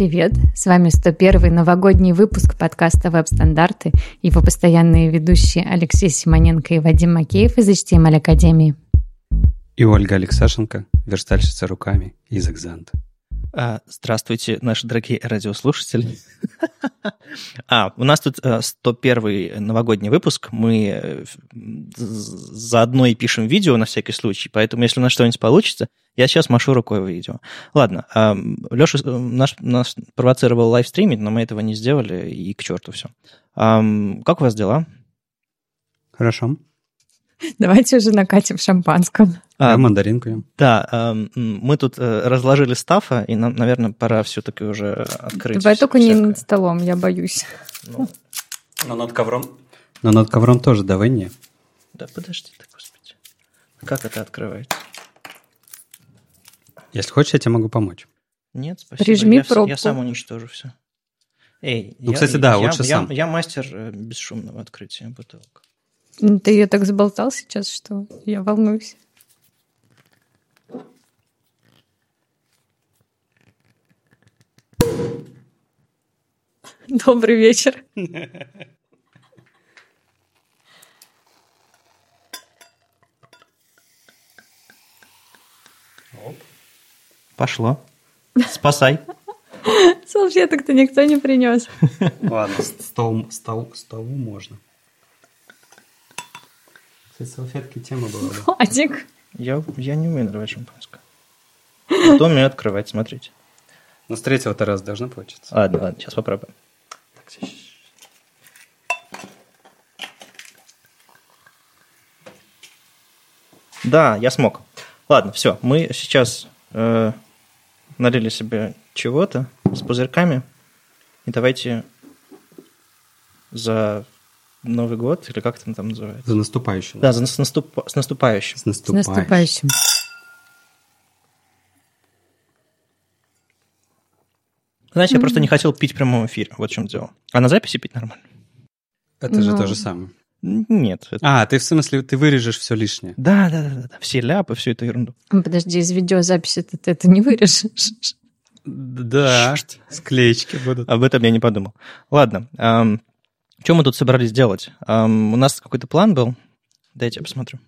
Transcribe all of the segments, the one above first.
Привет! С вами 101 новогодний выпуск подкаста «Веб-стандарты» его постоянные ведущие Алексей Симоненко и Вадим Макеев из HTML Академии. И Ольга Алексашенко, верстальщица руками из «Экзант». А, здравствуйте, наши дорогие радиослушатели. А, у нас тут 101 э, новогодний выпуск. Мы э, заодно и пишем видео на всякий случай, поэтому если у нас что-нибудь получится, я сейчас машу рукой в видео. Ладно, Леша э, наш, нас провоцировал лайвстримить, но мы этого не сделали, и к черту все. Как у вас дела? Хорошо. Давайте уже накатим шампанского. А, мандаринку. Да, мы тут э, разложили стафа, и нам, наверное, пора все-таки уже открыть. Давай только всякое. не над столом, я боюсь. Ну, но над ковром. Но над ковром тоже давай не. Да подожди ты, господи. Как это открывается? Если хочешь, я тебе могу помочь. Нет, спасибо. Прижми я, пробку. Я сам уничтожу все. Эй, ну, я, кстати, да, я, лучше я, сам. Я, я мастер э, бесшумного открытия бутылок. Ты ее так заболтал сейчас, что я волнуюсь. Добрый вечер. Пошло. Спасай. Салфеток-то никто не принес. Ладно, стол, стол, столу можно. Кстати, салфетки тема была. Да? Владик. Я, я не умею наливать шампанское. Кто умею открывать, смотрите. Но с третьего-то раз должно получиться. Ладно, ладно, сейчас попробуем. Да, я смог. Ладно, все. Мы сейчас э, налили себе чего-то с пузырьками. И давайте за Новый год, или как это там называется? За наступающим. Да, за, с, наступ, с наступающим. С наступающим. С наступающим. Знаете, я просто не хотел пить в прямом эфире. Вот в чем дело. А на записи пить нормально. Это Ну. же то же самое. Нет. это- А, ты в смысле, ты вырежешь все лишнее. Да, да, да, да, да. Все ляпы, всю эту ерунду. Подожди, из видеозаписи ты это не вырежешь. Да, склеечки будут. Об этом я не подумал. Ладно. эм, что мы тут собрались делать? Эм, у нас какой-то план был. Дайте я посмотрю.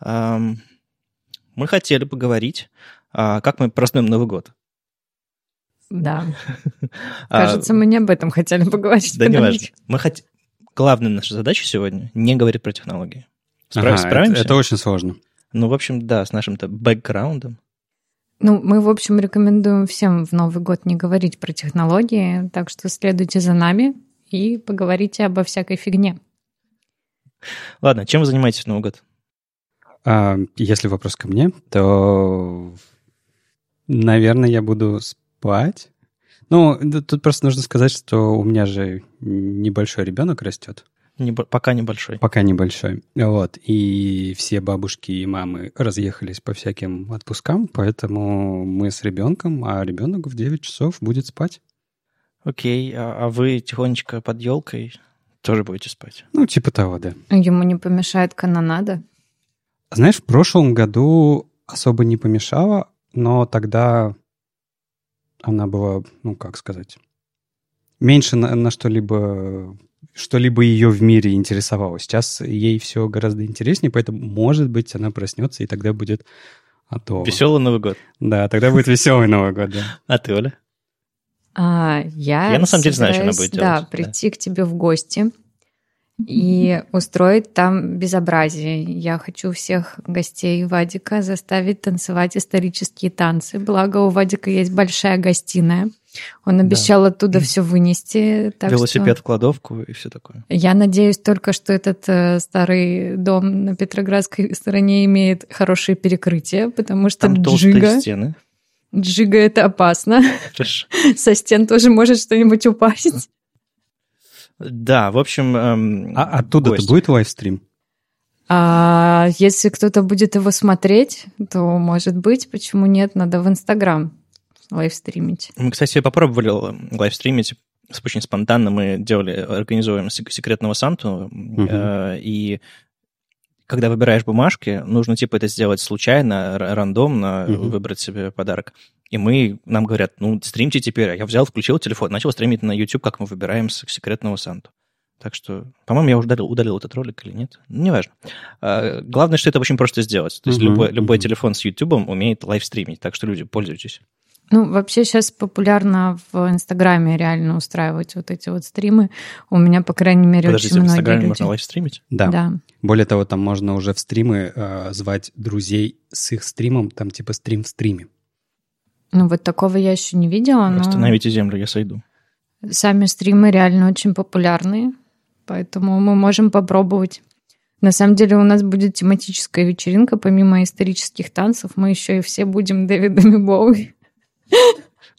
Эм, мы хотели поговорить, а, как мы празднуем Новый год. Да. А, Кажется, мы не об этом хотели поговорить. Да, не важно. Мы хот... Главная наша задача сегодня — не говорить про технологии. Справ- Ага, Справимся? это, это очень сложно. Ну, в общем, да, с нашим-то бэкграундом. Ну, мы, в общем, рекомендуем всем в Новый год не говорить про технологии, так что следуйте за нами и поговорите обо всякой фигне. Ладно, чем вы занимаетесь в Новый год? А, если вопрос ко мне, то, наверное, я буду спать. Ну, тут просто нужно сказать, что у меня же небольшой ребенок растет, Небо- Пока небольшой. пока небольшой. Вот, и все бабушки и мамы разъехались по всяким отпускам, поэтому мы с ребенком, а ребенок в 9 часов будет спать. Окей, а, а вы тихонечко под елкой тоже будете спать? Ну, типа того, да. Ему не помешает канонада. Знаешь, в прошлом году особо не помешало, но тогда она была, ну, как сказать, меньше на, на что-либо что-либо ее в мире интересовало. Сейчас ей все гораздо интереснее, поэтому, может быть, она проснется, и тогда будет готова. Веселый Новый год. Да, тогда будет веселый Новый год, да. А ты, Оля? А, я, Я на самом деле знаю, что она будет Да, делать, да. прийти к тебе в гости и устроить там безобразие. Я хочу всех гостей Вадика заставить танцевать исторические танцы. Благо у Вадика есть большая гостиная. Он обещал оттуда все вынести. Так Велосипед что в кладовку и все такое. я надеюсь только, что этот э, старый дом на Петроградской стороне имеет хорошее перекрытие, потому что Там толстые джига, стены. Джига это опасно. Хорошо. Со стен тоже может что-нибудь упасть. Да, в общем... эм, А оттуда-то будет лайвстрим? А если кто-то будет его смотреть, то, может быть, почему нет, надо в Инстаграм лайвстримить. Мы, кстати, попробовали лайвстримить с- очень спонтанно. Мы делали, организуем сек- секретного Санту, э, и когда выбираешь бумажки, нужно типа это сделать случайно, рандомно, Мгм. выбрать себе подарок. и мы, нам говорят, ну, стримьте теперь. А я взял, включил телефон, начал стримить на YouTube, как мы выбираем секретного Санту. Так что, по-моему, я уже удалил, удалил этот ролик или нет. Неважно. А, главное, что это очень просто сделать. То есть uh-huh, любой, любой телефон с YouTube умеет лайвстримить, так что люди, пользуйтесь. Ну, вообще сейчас популярно в Инстаграме реально устраивать вот эти вот стримы. У меня, по крайней мере, Подождите, очень многие в Инстаграме люди... можно лайвстримить? Да. да. Более того, там можно уже в стримы э, звать друзей с их стримом, там типа стрим в стриме. Ну, вот такого я еще не видела, но... Остановите землю, я сойду. Сами стримы реально очень популярные, поэтому мы можем попробовать. На самом деле у нас будет тематическая вечеринка, помимо исторических танцев, мы еще и все будем Дэвидами Боуи.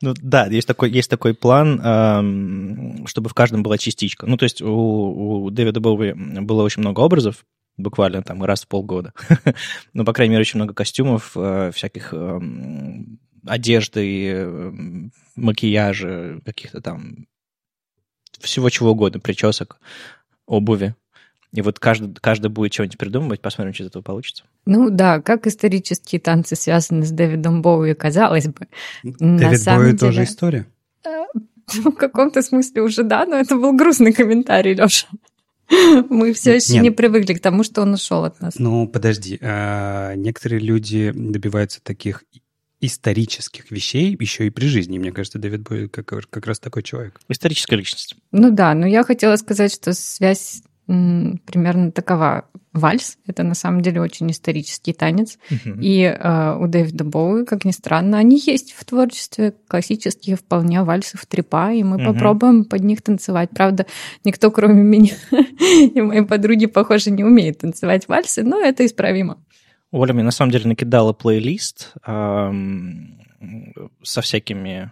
Ну да, есть такой, есть такой план, эм, чтобы в каждом была частичка. Ну, то есть у, у Дэвида Боуи было очень много образов, буквально там раз в полгода. ну, по крайней мере, очень много костюмов, э, всяких э, одежды, э, макияжа, каких-то там всего чего угодно, причесок, обуви. И вот каждый, каждый будет что-нибудь придумывать, посмотрим, что из этого получится. Ну да, как исторические танцы связаны с Дэвидом Боуи, казалось бы. Дэвид Боуи деле... тоже история? В каком-то смысле уже да, но это был грустный комментарий, Леша. Мы все еще Нет. не привыкли к тому, что он ушел от нас. Ну, подожди. А, некоторые люди добиваются таких исторических вещей еще и при жизни. Мне кажется, Дэвид Бой как, как раз такой человек. Историческая личность. Ну да, но я хотела сказать, что связь примерно такова. Вальс — это на самом деле очень исторический танец. Uh-huh. И э, у Дэвида Боуи, как ни странно, они есть в творчестве классические вполне вальсы в трепа, и мы uh-huh. попробуем под них танцевать. Правда, никто, кроме меня и моей подруги, похоже, не умеет танцевать вальсы, но это исправимо. Оля мне на самом деле накидала плейлист эм, со всякими...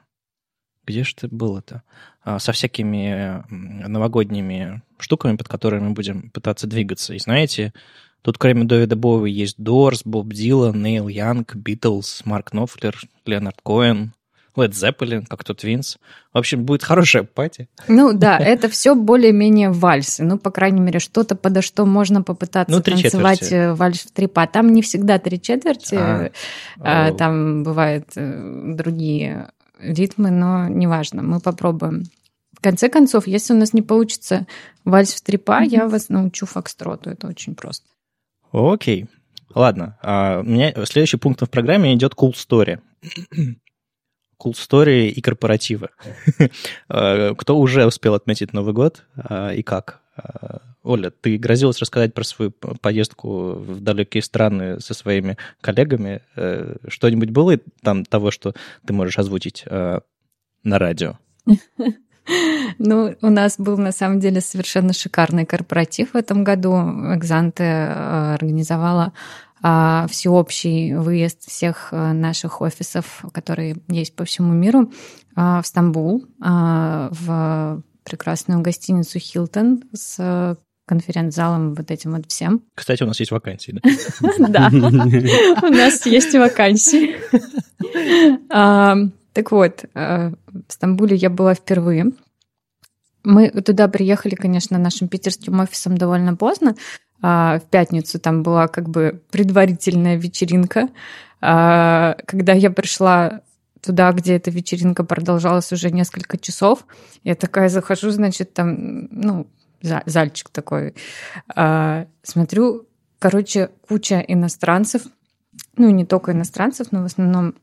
Где же это было-то? Э, со всякими новогодними штуками, под которыми мы будем пытаться двигаться. И знаете, тут кроме Дэвида Боуи есть Дорс, Боб Дилан, Нейл Янг, Битлз, Марк Нофлер, Леонард Коэн, Лед Зеппелин, как тут Винс. В общем, будет хорошая пати. Ну да, это все более-менее вальсы. Ну, по крайней мере, что-то подо что можно попытаться ну, танцевать четверти. Э, вальс в три па. Там не всегда три четверти, а, а, там бывают э, другие ритмы, но неважно, мы попробуем. В конце концов, если у нас не получится вальс в три па, mm-hmm. я вас научу фокстроту. Это очень просто. Окей. Ладно. А, у меня следующий пункт в программе идет cool story cool story и корпоративы. Э, кто уже успел отметить Новый год э, и как? Э, Оля, ты грозилась рассказать про свою поездку в далекие страны со своими коллегами. Что-нибудь было там того, что ты можешь озвучить на радио? Ну, у нас был на самом деле совершенно шикарный корпоратив в этом году. Экзанте организовала а, всеобщий выезд всех э, наших офисов, которые есть по всему миру, а, в Стамбул, а, в прекрасную гостиницу «Хилтон» с конференц-залом вот этим вот всем. Кстати, у нас есть вакансии, да? Да, у нас есть вакансии. Так вот, э, в Стамбуле я была впервые. Мы туда приехали, конечно, нашим питерским офисом довольно поздно, а, в пятницу там была как бы предварительная вечеринка. А, когда я пришла туда, где эта вечеринка продолжалась уже несколько часов, я такая захожу, значит, там, ну, зальчик такой. А, смотрю, короче, куча иностранцев, ну, не только иностранцев, но в основном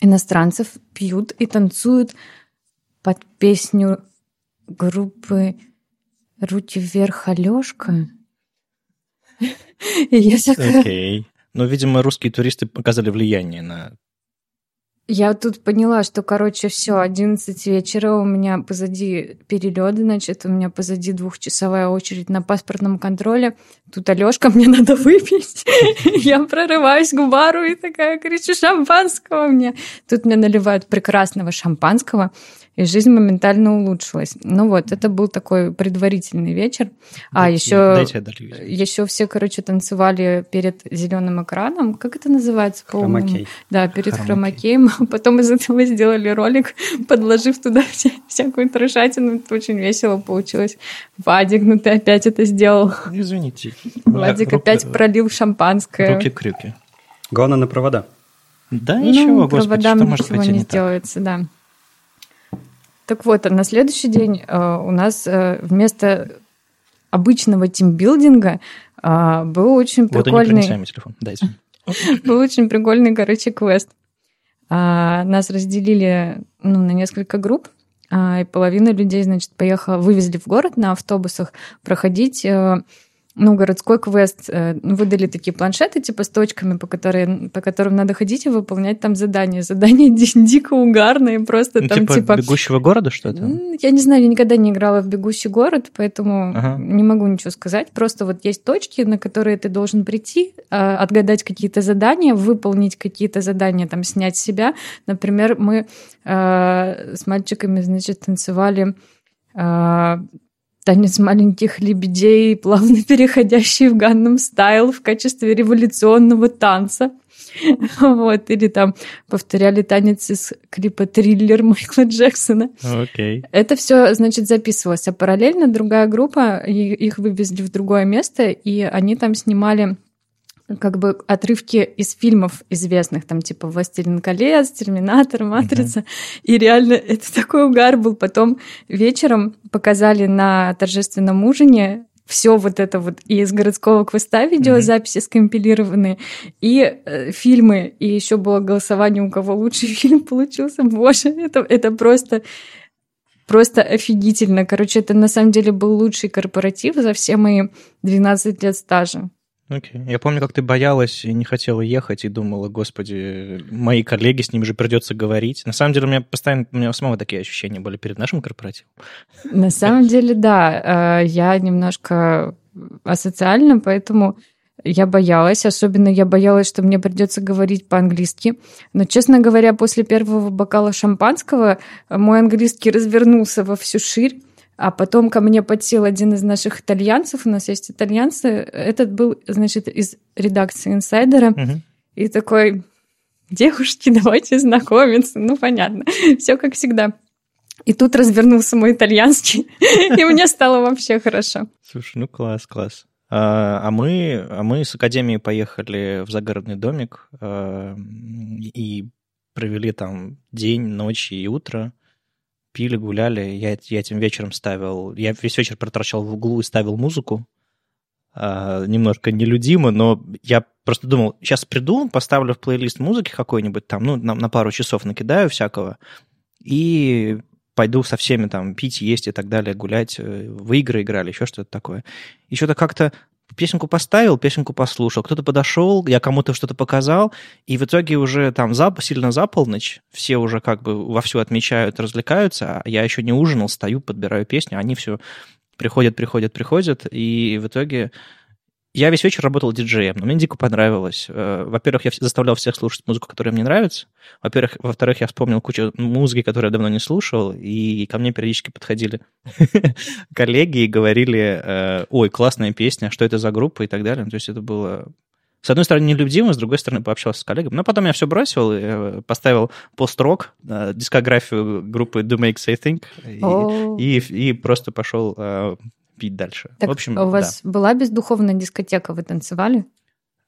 иностранцев пьют и танцуют под песню группы «Руки вверх, Алёшка». И я такая... Окей. Ну, видимо, русские туристы показали влияние на я тут поняла, что, короче, все, 11 вечера, у меня позади перелет, значит, у меня позади двухчасовая очередь на паспортном контроле. Тут Алёшка, мне надо выпить. Я прорываюсь к бару и такая кричу шампанского мне. Тут мне наливают прекрасного шампанского и жизнь моментально улучшилась. Ну вот, это был такой предварительный вечер. А еще, еще все, короче, танцевали перед зеленым экраном. Как это называется? Хромакей. Да, перед хромакеем. Потом из этого сделали ролик, подложив туда вся, всякую трешатину. Это очень весело получилось. Вадик, ну ты опять это сделал. Извините. Вадик опять пролил шампанское. Руки-крюки. Главное на провода. Да, ну, ничего, господи, что может пойти не не так? сделается, да. Так вот, а на следующий день э, у нас э, вместо обычного тимбилдинга э, был очень Вот и прикольный... телефон. Да. Был очень прикольный, короче, квест. А, нас разделили ну, на несколько групп, а, и половина людей, значит, поехала, вывезли в город на автобусах проходить э, ну, городской квест. Э, Выдали такие планшеты, типа, с точками, по, которые, по которым надо ходить и выполнять там задания. Задания ди- дико угарные, просто Ну, там, типа, типа... бегущего города что-то? Я не знаю, я никогда не играла в «Бегущий город», поэтому Ага. не могу ничего сказать. Просто вот есть точки, на которые ты должен прийти, а, отгадать какие-то задания, выполнить какие-то задания, там, снять себя. Например, мы а, с мальчиками, значит, танцевали а, танец маленьких лебедей, плавно переходящий в ганном стайл в качестве революционного танца. Вот, или там повторяли танец из клипа «Триллер» Майкла Джексона. Окей. Это все, значит, записывалось. А параллельно другая группа, их вывезли в другое место, и они там снимали как бы отрывки из фильмов известных, там типа «Властелин колец», «Терминатор», «Матрица». И реально это такой угар был. Потом вечером показали на торжественном ужине все вот это вот и из городского квеста видеозаписи скомпилированные, и э, фильмы, и еще было голосование, у кого лучший фильм получился. Боже, это, это просто просто офигительно. Короче, это на самом деле был лучший корпоратив за все мои 12 лет стажа. Окей. Я помню, как ты боялась и не хотела ехать, и думала, господи, мои коллеги, с ними же придется говорить. На самом деле, у меня постоянно, у меня самого такие ощущения были перед нашим корпоративом. На самом деле, да, э, я немножко асоциальна, поэтому я боялась, особенно я боялась, что мне придется говорить по-английски. Но, честно говоря, после первого бокала шампанского мой английский развернулся во всю ширь. А потом ко мне подсел один из наших итальянцев, у нас есть итальянцы, этот был, значит, из редакции «Инсайдера», Мгм. и такой, девушки, давайте знакомиться. Ну, понятно, все как всегда. И тут развернулся мой итальянский, и мне стало вообще хорошо. Слушай, ну класс, класс. А, а мы, а мы с академией поехали в загородный домик а, и провели там день, ночь и утро. Пили, гуляли. Я, я этим вечером ставил... Я весь вечер проторчал в углу и ставил музыку. А, немножко нелюдимо, но я просто думал, сейчас приду, поставлю в плейлист музыки какой-нибудь там, ну, на, на пару часов накидаю всякого, и пойду со всеми там пить, есть и так далее, гулять, э, в игры играли, еще что-то такое. И что-то как-то песенку поставил, песенку послушал, кто-то подошел, я кому-то что-то показал, и в итоге уже там за, сильно за полночь, все уже как бы вовсю отмечают, развлекаются, а я еще не ужинал, стою, подбираю песню, они все приходят, приходят, приходят, и в итоге я весь вечер работал диджеем, но мне дико понравилось. Э, Во-первых, я заставлял всех слушать музыку, которая мне нравится. Во-первых, во-вторых, я вспомнил кучу музыки, которую я давно не слушал, и ко мне периодически подходили коллеги и говорили, э, ой, классная песня, что это за группа и так далее. То есть это было с одной стороны, нелюбдимо, с другой стороны, пообщался с коллегами. Но потом я все бросил, и, э, поставил пост-рок, э, дискографию группы Do Make Say Think, и- и, и просто пошел э, пить дальше. Так В общем, а у вас была бездуховная дискотека, вы танцевали?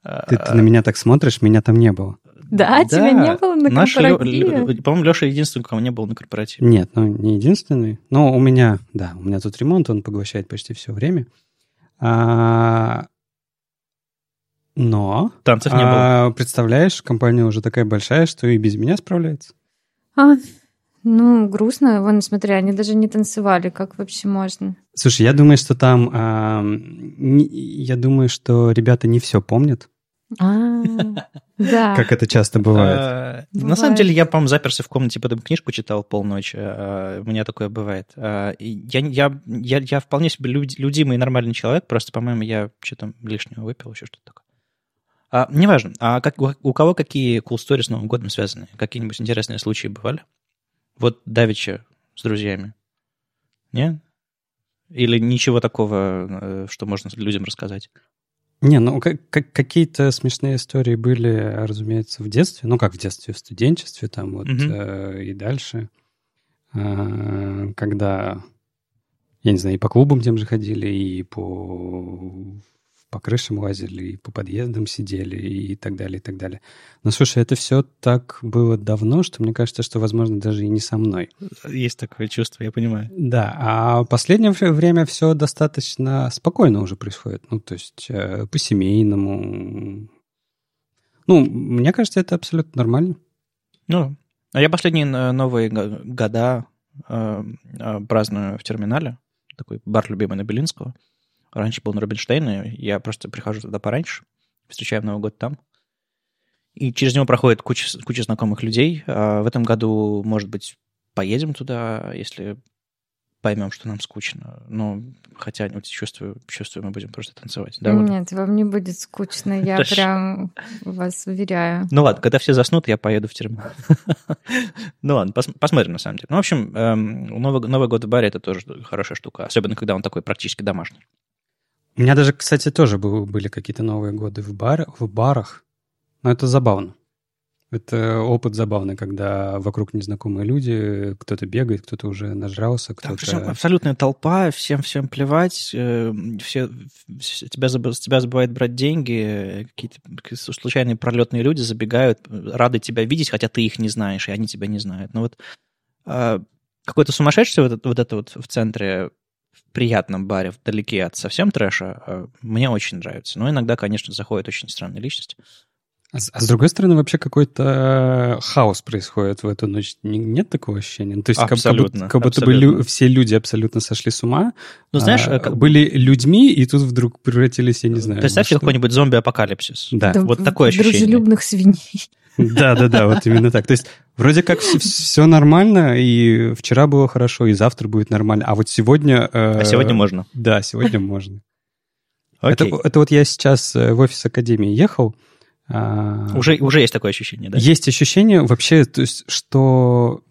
да. Ты, ты на меня так смотришь, меня там не было. Да, тебя не было на Наш корпоративе? Лё- По-моему, Леша единственный, у кого не был на корпоративе. Нет, ну не единственный. Но у меня, да, у меня тут ремонт, он поглощает почти все время. А, но, Танцев не было. а, представляешь, компания уже такая большая, что и без меня справляется. А, ну, грустно. Вон, смотри, они даже не танцевали. Как вообще можно? Слушай, я думаю, что там, а, не- я думаю, что ребята не все помнят, А, да. как это часто бывает. А, На самом деле я, по-моему, заперся в комнате, потом книжку читал полночи. а, У меня такое бывает. Я, я, я, я вполне себе люд- людимый и нормальный человек, просто, по-моему, я что-то лишнего выпил, еще что-то такое. А, неважно. А как, у- у кого какие cool stories с Новым годом связаны? Какие-нибудь интересные случаи бывали? Вот Давича с друзьями. Нет? Или ничего такого, э, что можно людям рассказать? Не, ну как- как- какие-то смешные истории были, разумеется, в детстве. Ну, как в детстве, в студенчестве, там вот Мгм. э, и дальше. А, когда, я не знаю, и по клубам тем же ходили, и по по крышам лазили, и по подъездам сидели, и так далее, и так далее. Но, слушай, это все так было давно, что мне кажется, что, возможно, даже и не со мной. Есть такое чувство, я понимаю. Да, а в последнее время все достаточно спокойно уже происходит. Ну, то есть э, по-семейному. Ну, мне кажется, это абсолютно нормально. Ну, а я последние э, новые года э, праздную в терминале. Такой бар любимый на Белинского. Раньше был на Рубинштейне, я просто прихожу туда пораньше, встречаем Новый год там. И через него проходит куча, куча знакомых людей. А в этом году, может быть, поедем туда, если поймем, что нам скучно. Ну, хотя вот чувствую, чувствую, мы будем просто танцевать. Да, Нет, вот? вам не будет скучно, я прям вас уверяю. Ну ладно, когда все заснут, я поеду в тюрьму. ну ладно, посмотрим на самом деле. Ну, в общем, эм, Новый, Новый год в баре — это тоже хорошая штука, особенно когда он такой практически домашний. У меня даже, кстати, тоже были какие-то Новые годы в, бар, в барах, но это забавно. Это опыт забавный, когда вокруг незнакомые люди, кто-то бегает, кто-то уже нажрался, кто-то... Там абсолютная толпа, всем-всем плевать, э, все, тебя, с тебя забывает брать деньги, какие-то случайные пролетные люди забегают, рады тебя видеть, хотя ты их не знаешь, и они тебя не знают. Но вот а, какой-то сумасшедший вот, вот это вот в центре в приятном баре, вдалеке от совсем трэша, э, мне очень нравится. Но иногда, конечно, заходят очень странные личности. А, а с другой стороны, вообще какой-то хаос происходит в эту ночь. Нет такого ощущения? Ну, то есть абсолютно, как, как будто бы лю- все люди абсолютно сошли с ума. Ну, знаешь, а, как... были людьми, и тут вдруг превратились, я не знаю. Представь себе какой-нибудь зомби-апокалипсис. Да. да. Вот такое ощущение. Дружелюбных свиней. Да, да, да, вот именно так. То есть вроде как все, нормально, и вчера было хорошо, и завтра будет нормально, а вот сегодня... Э, а сегодня можно. Да, сегодня можно. Это, это вот я сейчас э, в офис Академии ехал, а, уже, уже есть такое ощущение, да? Есть ощущение вообще, то есть, что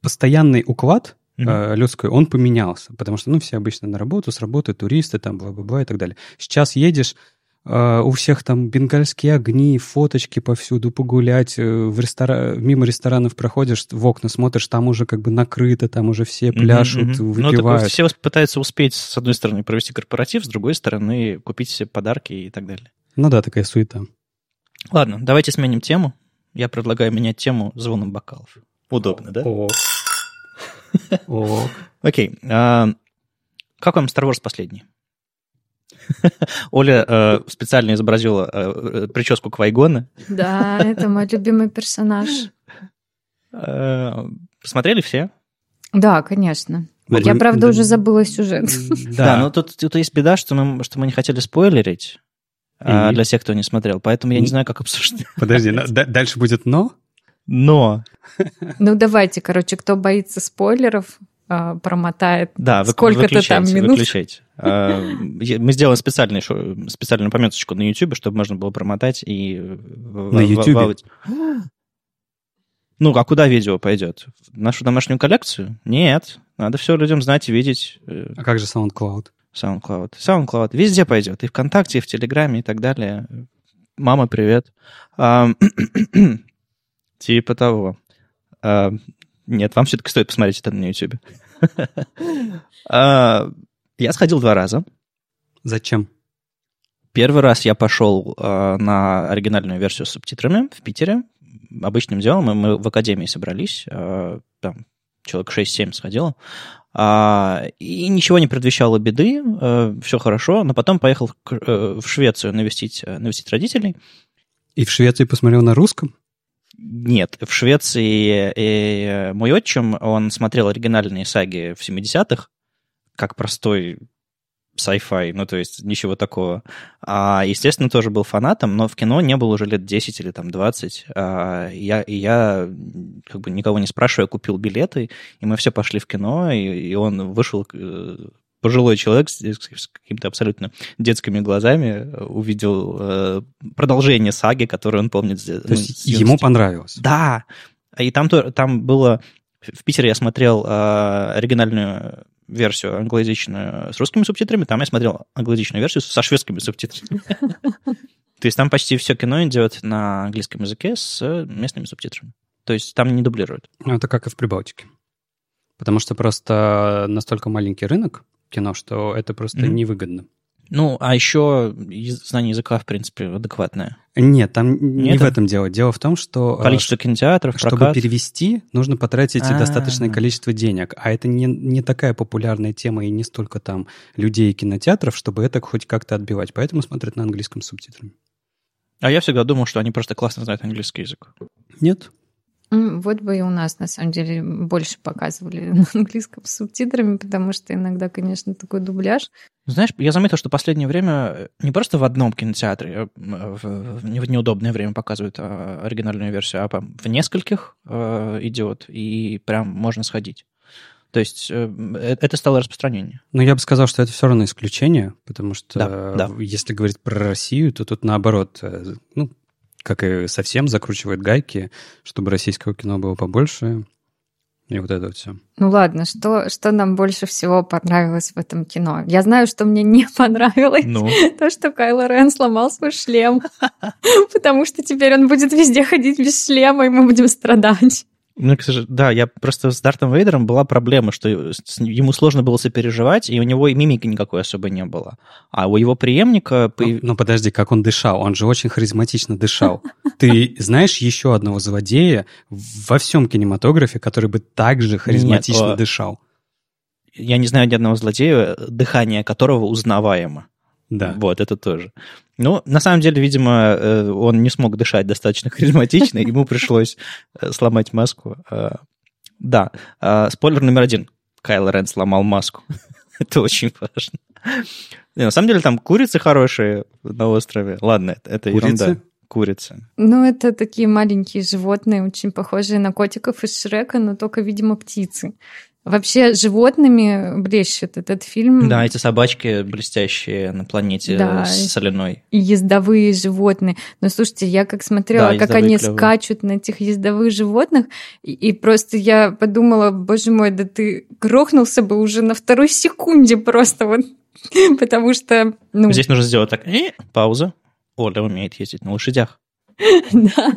постоянный уклад mm-hmm. людской, он поменялся, потому что, ну, все обычно на работу, с работы, туристы, там, бла-бла-бла и так далее. Сейчас едешь, у всех там бенгальские огни, фоточки повсюду, погулять, э, в рестора... мимо ресторанов проходишь, в окна смотришь, там уже как бы накрыто, там уже все пляшут, mm-hmm, выпивают. Ну, все пытаются успеть, с одной стороны, провести корпоратив, с другой стороны, купить себе подарки и так далее. Ну да, такая суета. Ладно, давайте сменим тему. Я предлагаю менять тему звоном бокалов. Удобно, да? Ок. Ок. Окей. А, как вам Star Wars последний? Оля э, специально изобразила э, прическу Квайгона. Да, это мой любимый персонаж. Э, посмотрели все? Да, конечно. Я, правда, уже забыла сюжет. Да, но тут, тут есть беда, что мы, что мы не хотели спойлерить. А, для тех, кто не смотрел. Поэтому я не знаю, как обсуждать. Подожди, дальше будет «но»? Но. Ну, давайте, короче, кто боится спойлеров, а, промотает да, сколько-то там минут. Выключайте. А, мы сделаем специальный, специальную пометочку на YouTube, чтобы можно было промотать и... На YouTube? Ну, а куда видео пойдет? В нашу домашнюю коллекцию? Нет. Надо все людям знать и видеть. А как же SoundCloud? SoundCloud. SoundCloud везде пойдет, и ВКонтакте, и в Телеграме, и так далее. Мама, привет. Типа того. Нет, вам все-таки стоит посмотреть это на YouTube. а, я сходил два раза. Зачем? Первый раз я пошел а, на оригинальную версию с субтитрами в Питере. Обычным делом мы, мы в академии собрались, а, там человек 6-7 сходило. И ничего не предвещало беды, все хорошо, но потом поехал э, в Швецию навестить, э, навестить родителей. И в Швеции посмотрел на русском? Нет, в Швеции и мой отчим, он смотрел оригинальные саги в 70-х, как простой sci-fi, ну, то есть ничего такого. А, естественно, тоже был фанатом, но в кино не был уже лет 10 или там 20. А, я, я, как бы никого не спрашивая, купил билеты, и мы все пошли в кино, и, и он вышел э, пожилой человек с, с какими-то абсолютно детскими глазами увидел э, продолжение саги, которую он помнит. То ну, есть ему понравилось? Да. И там, там было... В Питере я смотрел э, оригинальную версию англоязычную с русскими субтитрами, там я смотрел англоязычную версию со шведскими субтитрами. То есть там почти все кино идет на английском языке с местными субтитрами. То есть там не дублируют. Ну, это как и в Прибалтике. Потому что просто настолько маленький рынок кино, что это просто mm-hmm. невыгодно. Ну, а еще знание языка, в принципе, адекватное. Нет, там не Нет? в этом дело. Дело в том, что... Э, количество кинотеатров, Чтобы прокат. перевести, нужно потратить А-а-а. достаточное количество денег. А это не, не такая популярная тема и не столько там людей и кинотеатров, чтобы это хоть как-то отбивать. Поэтому смотрят на английском субтитрами. А я всегда думал, что они просто классно знают английский язык. Нет. Вот бы и у нас, на самом деле, больше показывали на английском с субтитрами, потому что иногда, конечно, такой дубляж. Знаешь, я заметил, что в последнее время не просто в одном кинотеатре а, в неудобное время показывают а, оригинальную версию, а в нескольких идет, и прям можно сходить. То есть э, э, это стало распространение. Но я бы сказал, что это все равно исключение, потому что да, да. если говорить про Россию, то тут наоборот, э, ну, как и совсем закручивает гайки, чтобы российского кино было побольше. И вот это вот все. Ну ладно, что, что нам больше всего понравилось в этом кино? Я знаю, что мне не понравилось. Ну? То, что Кайло Рен сломал свой шлем. Потому что теперь он будет везде ходить без шлема, и мы будем страдать. Ну, да, я просто с Дартом Вейдером была проблема, что ему сложно было сопереживать, и у него и мимики никакой особо не было. А у его преемника... Ну, ну подожди, как он дышал? Он же очень харизматично дышал. Ты знаешь еще одного злодея во всем кинематографе, который бы так же харизматично Нет, дышал? Я не знаю ни одного злодея, дыхание которого узнаваемо. Да. Вот, это тоже. Ну, на самом деле, видимо, э, он не смог дышать достаточно харизматично, ему пришлось э, сломать маску. Э, да, спойлер номер один. Кайл Рен сломал маску. это очень важно. На самом деле, там курицы хорошие на острове. Ладно, это ерунда. Курицы. Ну, это такие маленькие животные, очень похожие на котиков из Шрека, но только, видимо, птицы. Вообще животными блещет этот фильм. Да, эти собачки блестящие на планете да, соляной. И ездовые животные. Но слушайте, я как смотрела, да, как они клевые. скачут на этих ездовых животных, и, и просто я подумала, боже мой, да ты грохнулся бы уже на второй секунде просто вот. Потому что... Ну... Здесь нужно сделать так, и пауза. Оля умеет ездить на лошадях. Да,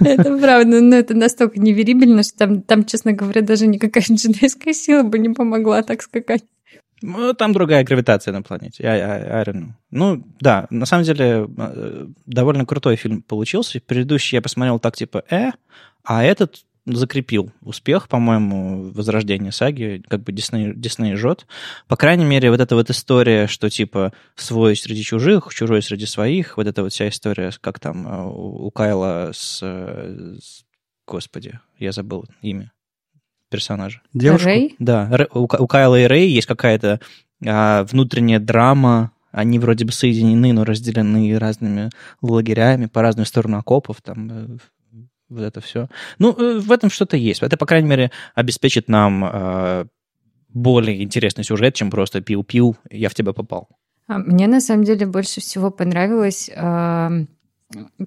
это правда. Но это настолько неверибельно, что там, там, честно говоря, даже никакая джедайская сила бы не помогла так скакать. Ну, там другая гравитация на планете. I, I, I don't know. Ну, да, на самом деле э, довольно крутой фильм получился. Предыдущий я посмотрел так, типа, э, а этот закрепил успех, по-моему, возрождение саги, как бы Дисней, Дисней жжет. По крайней мере, вот эта вот история, что типа свой среди чужих, чужой среди своих, вот эта вот вся история, как там э, у Кайла с, с господи, я забыл имя персонажа. Девушка? Рэй? Да, у, у Кайла и Рэй есть какая-то а, внутренняя драма, они вроде бы соединены, но разделены разными лагерями по разную сторону окопов, там э, вот это все. Ну, э, в этом что-то есть. Это, по крайней мере, обеспечит нам э, более интересный сюжет, чем просто пил-пил, я в тебя попал. А, мне на самом деле больше всего понравилось э,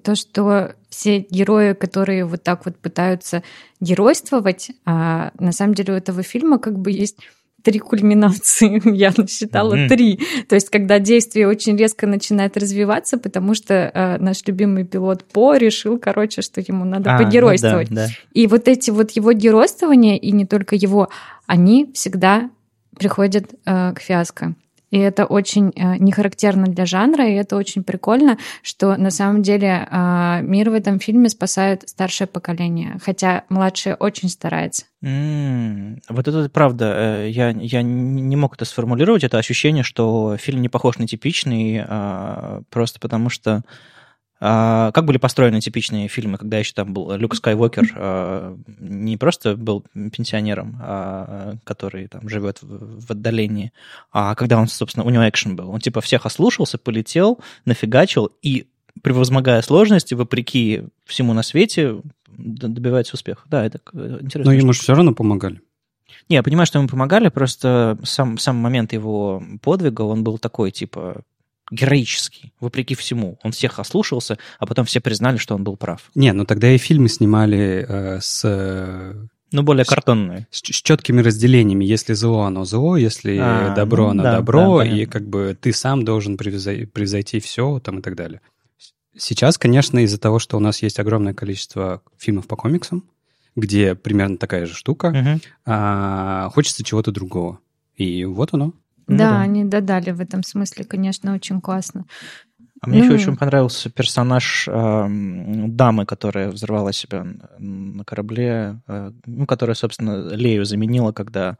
то, что все герои, которые вот так вот пытаются геройствовать, а на самом деле у этого фильма как бы есть три кульминации, я насчитала mm-hmm. три. То есть, когда действие очень резко начинает развиваться, потому что э, наш любимый пилот По решил, короче, что ему надо а, погеройствовать. Ну да, да. И вот эти вот его геройствования, и не только его, они всегда приходят э, к фиаско. И это очень э, не характерно для жанра, и это очень прикольно, что на самом деле э, мир в этом фильме спасает старшее поколение, хотя младшее очень старается. Mm, вот это правда. Э, я, я не мог это сформулировать, это ощущение, что фильм не похож на типичный, а, просто потому что а, как были построены типичные фильмы, когда еще там был Люк Скайуокер, а, не просто был пенсионером, а, который там живет в, в отдалении, а когда он, собственно, у него экшен был. Он типа всех ослушался, полетел, нафигачил и, превозмогая сложности, вопреки всему на свете, добивается успеха. Да, это интересно. Но ему же все равно помогали. Не, я понимаю, что ему помогали, просто сам, сам момент его подвига, он был такой, типа, героический, вопреки всему. Он всех ослушался, а потом все признали, что он был прав. Не, ну тогда и фильмы снимали э, с... Э, ну, более картонные. С, с четкими разделениями. Если зло, оно зло, если а, добро, ну, оно да, добро, да, и как бы ты сам должен превзойти, превзойти все там и так далее. Сейчас, конечно, из-за того, что у нас есть огромное количество фильмов по комиксам, где примерно такая же штука, угу. а, хочется чего-то другого. И вот оно. Ну да, да. они додали в этом смысле, конечно, очень классно. А мне еще Ну. очень понравился персонаж эм, дамы, которая взорвала себя на корабле, э, ну, которая, собственно, Лею заменила, когда...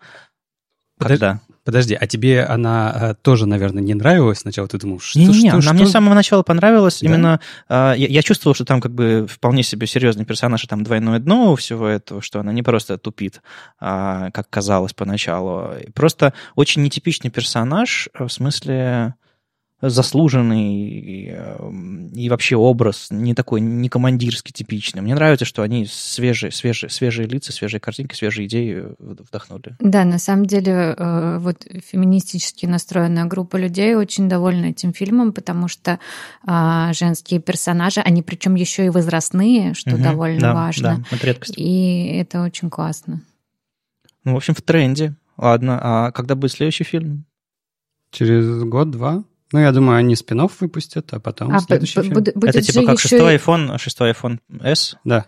Когда? Подожди, а тебе она э, тоже, наверное, не нравилась сначала? Ты думал, что, Не-не-не, что, она что? мне с самого начала понравилась. Да? Именно э, я, я чувствовал, что там как бы вполне себе серьезный персонаж, и там двойное дно у всего этого, что она не просто тупит, а, как казалось поначалу. Просто очень нетипичный персонаж, э, в смысле заслуженный и, э, и вообще образ не такой, не командирский типичный. Мне нравится, что они свежие, свежие, свежие лица, свежие картинки, свежие идеи вдохнули. Да, на самом деле, э, вот феминистически настроенная группа людей очень довольна этим фильмом, потому что а, женские персонажи, они причем еще и возрастные, что Мгм. довольно Да, важно. Да, это редкость. И это очень классно. Ну, в общем, в тренде. Ладно, а когда будет следующий фильм? Через год-два? Ну, я думаю, они спин выпустят, а потом А, следующий фильм. буд- будет это типа как шестой и- iPhone, шестой iPhone S? Да.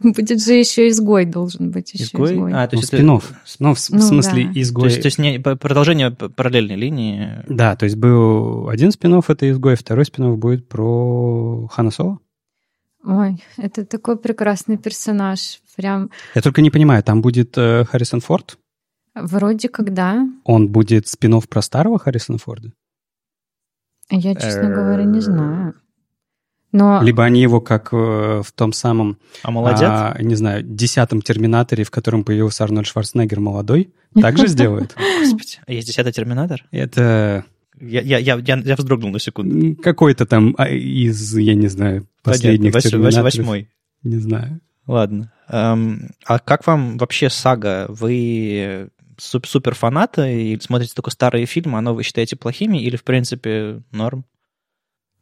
Будет же еще изгой должен быть. Еще Изгой? изгой. А, то Ну, есть это- спин-офф. Ну, в, с- в Ну, смысле, да. изгой. То есть, то есть не, продолжение параллельной линии. Да, то есть был один спин это изгой, второй спин будет про Хана Соло. Ой, это такой прекрасный персонаж. Прям Я только не понимаю, там будет э, Харрисон Форд? вроде когда. Он будет спин про старого Харрисона Форда? Я, честно Э, говоря, не знаю. Но Либо они его, как э, в том самом, А молодец. а, не знаю, десятом Терминаторе, в котором появился Арнольд Шварценеггер молодой, также сделают? Господи, а есть десятый терминатор? Это Я, я, я, я, я вздрогнул на секунду. какой-то там а, из, я не знаю, последних Терминаторов. восьмой. Не знаю. Ладно. Эм, а как вам вообще сага? Вы супер фанаты и смотрите только старые фильмы, а новые считаете плохими или, в принципе, норм?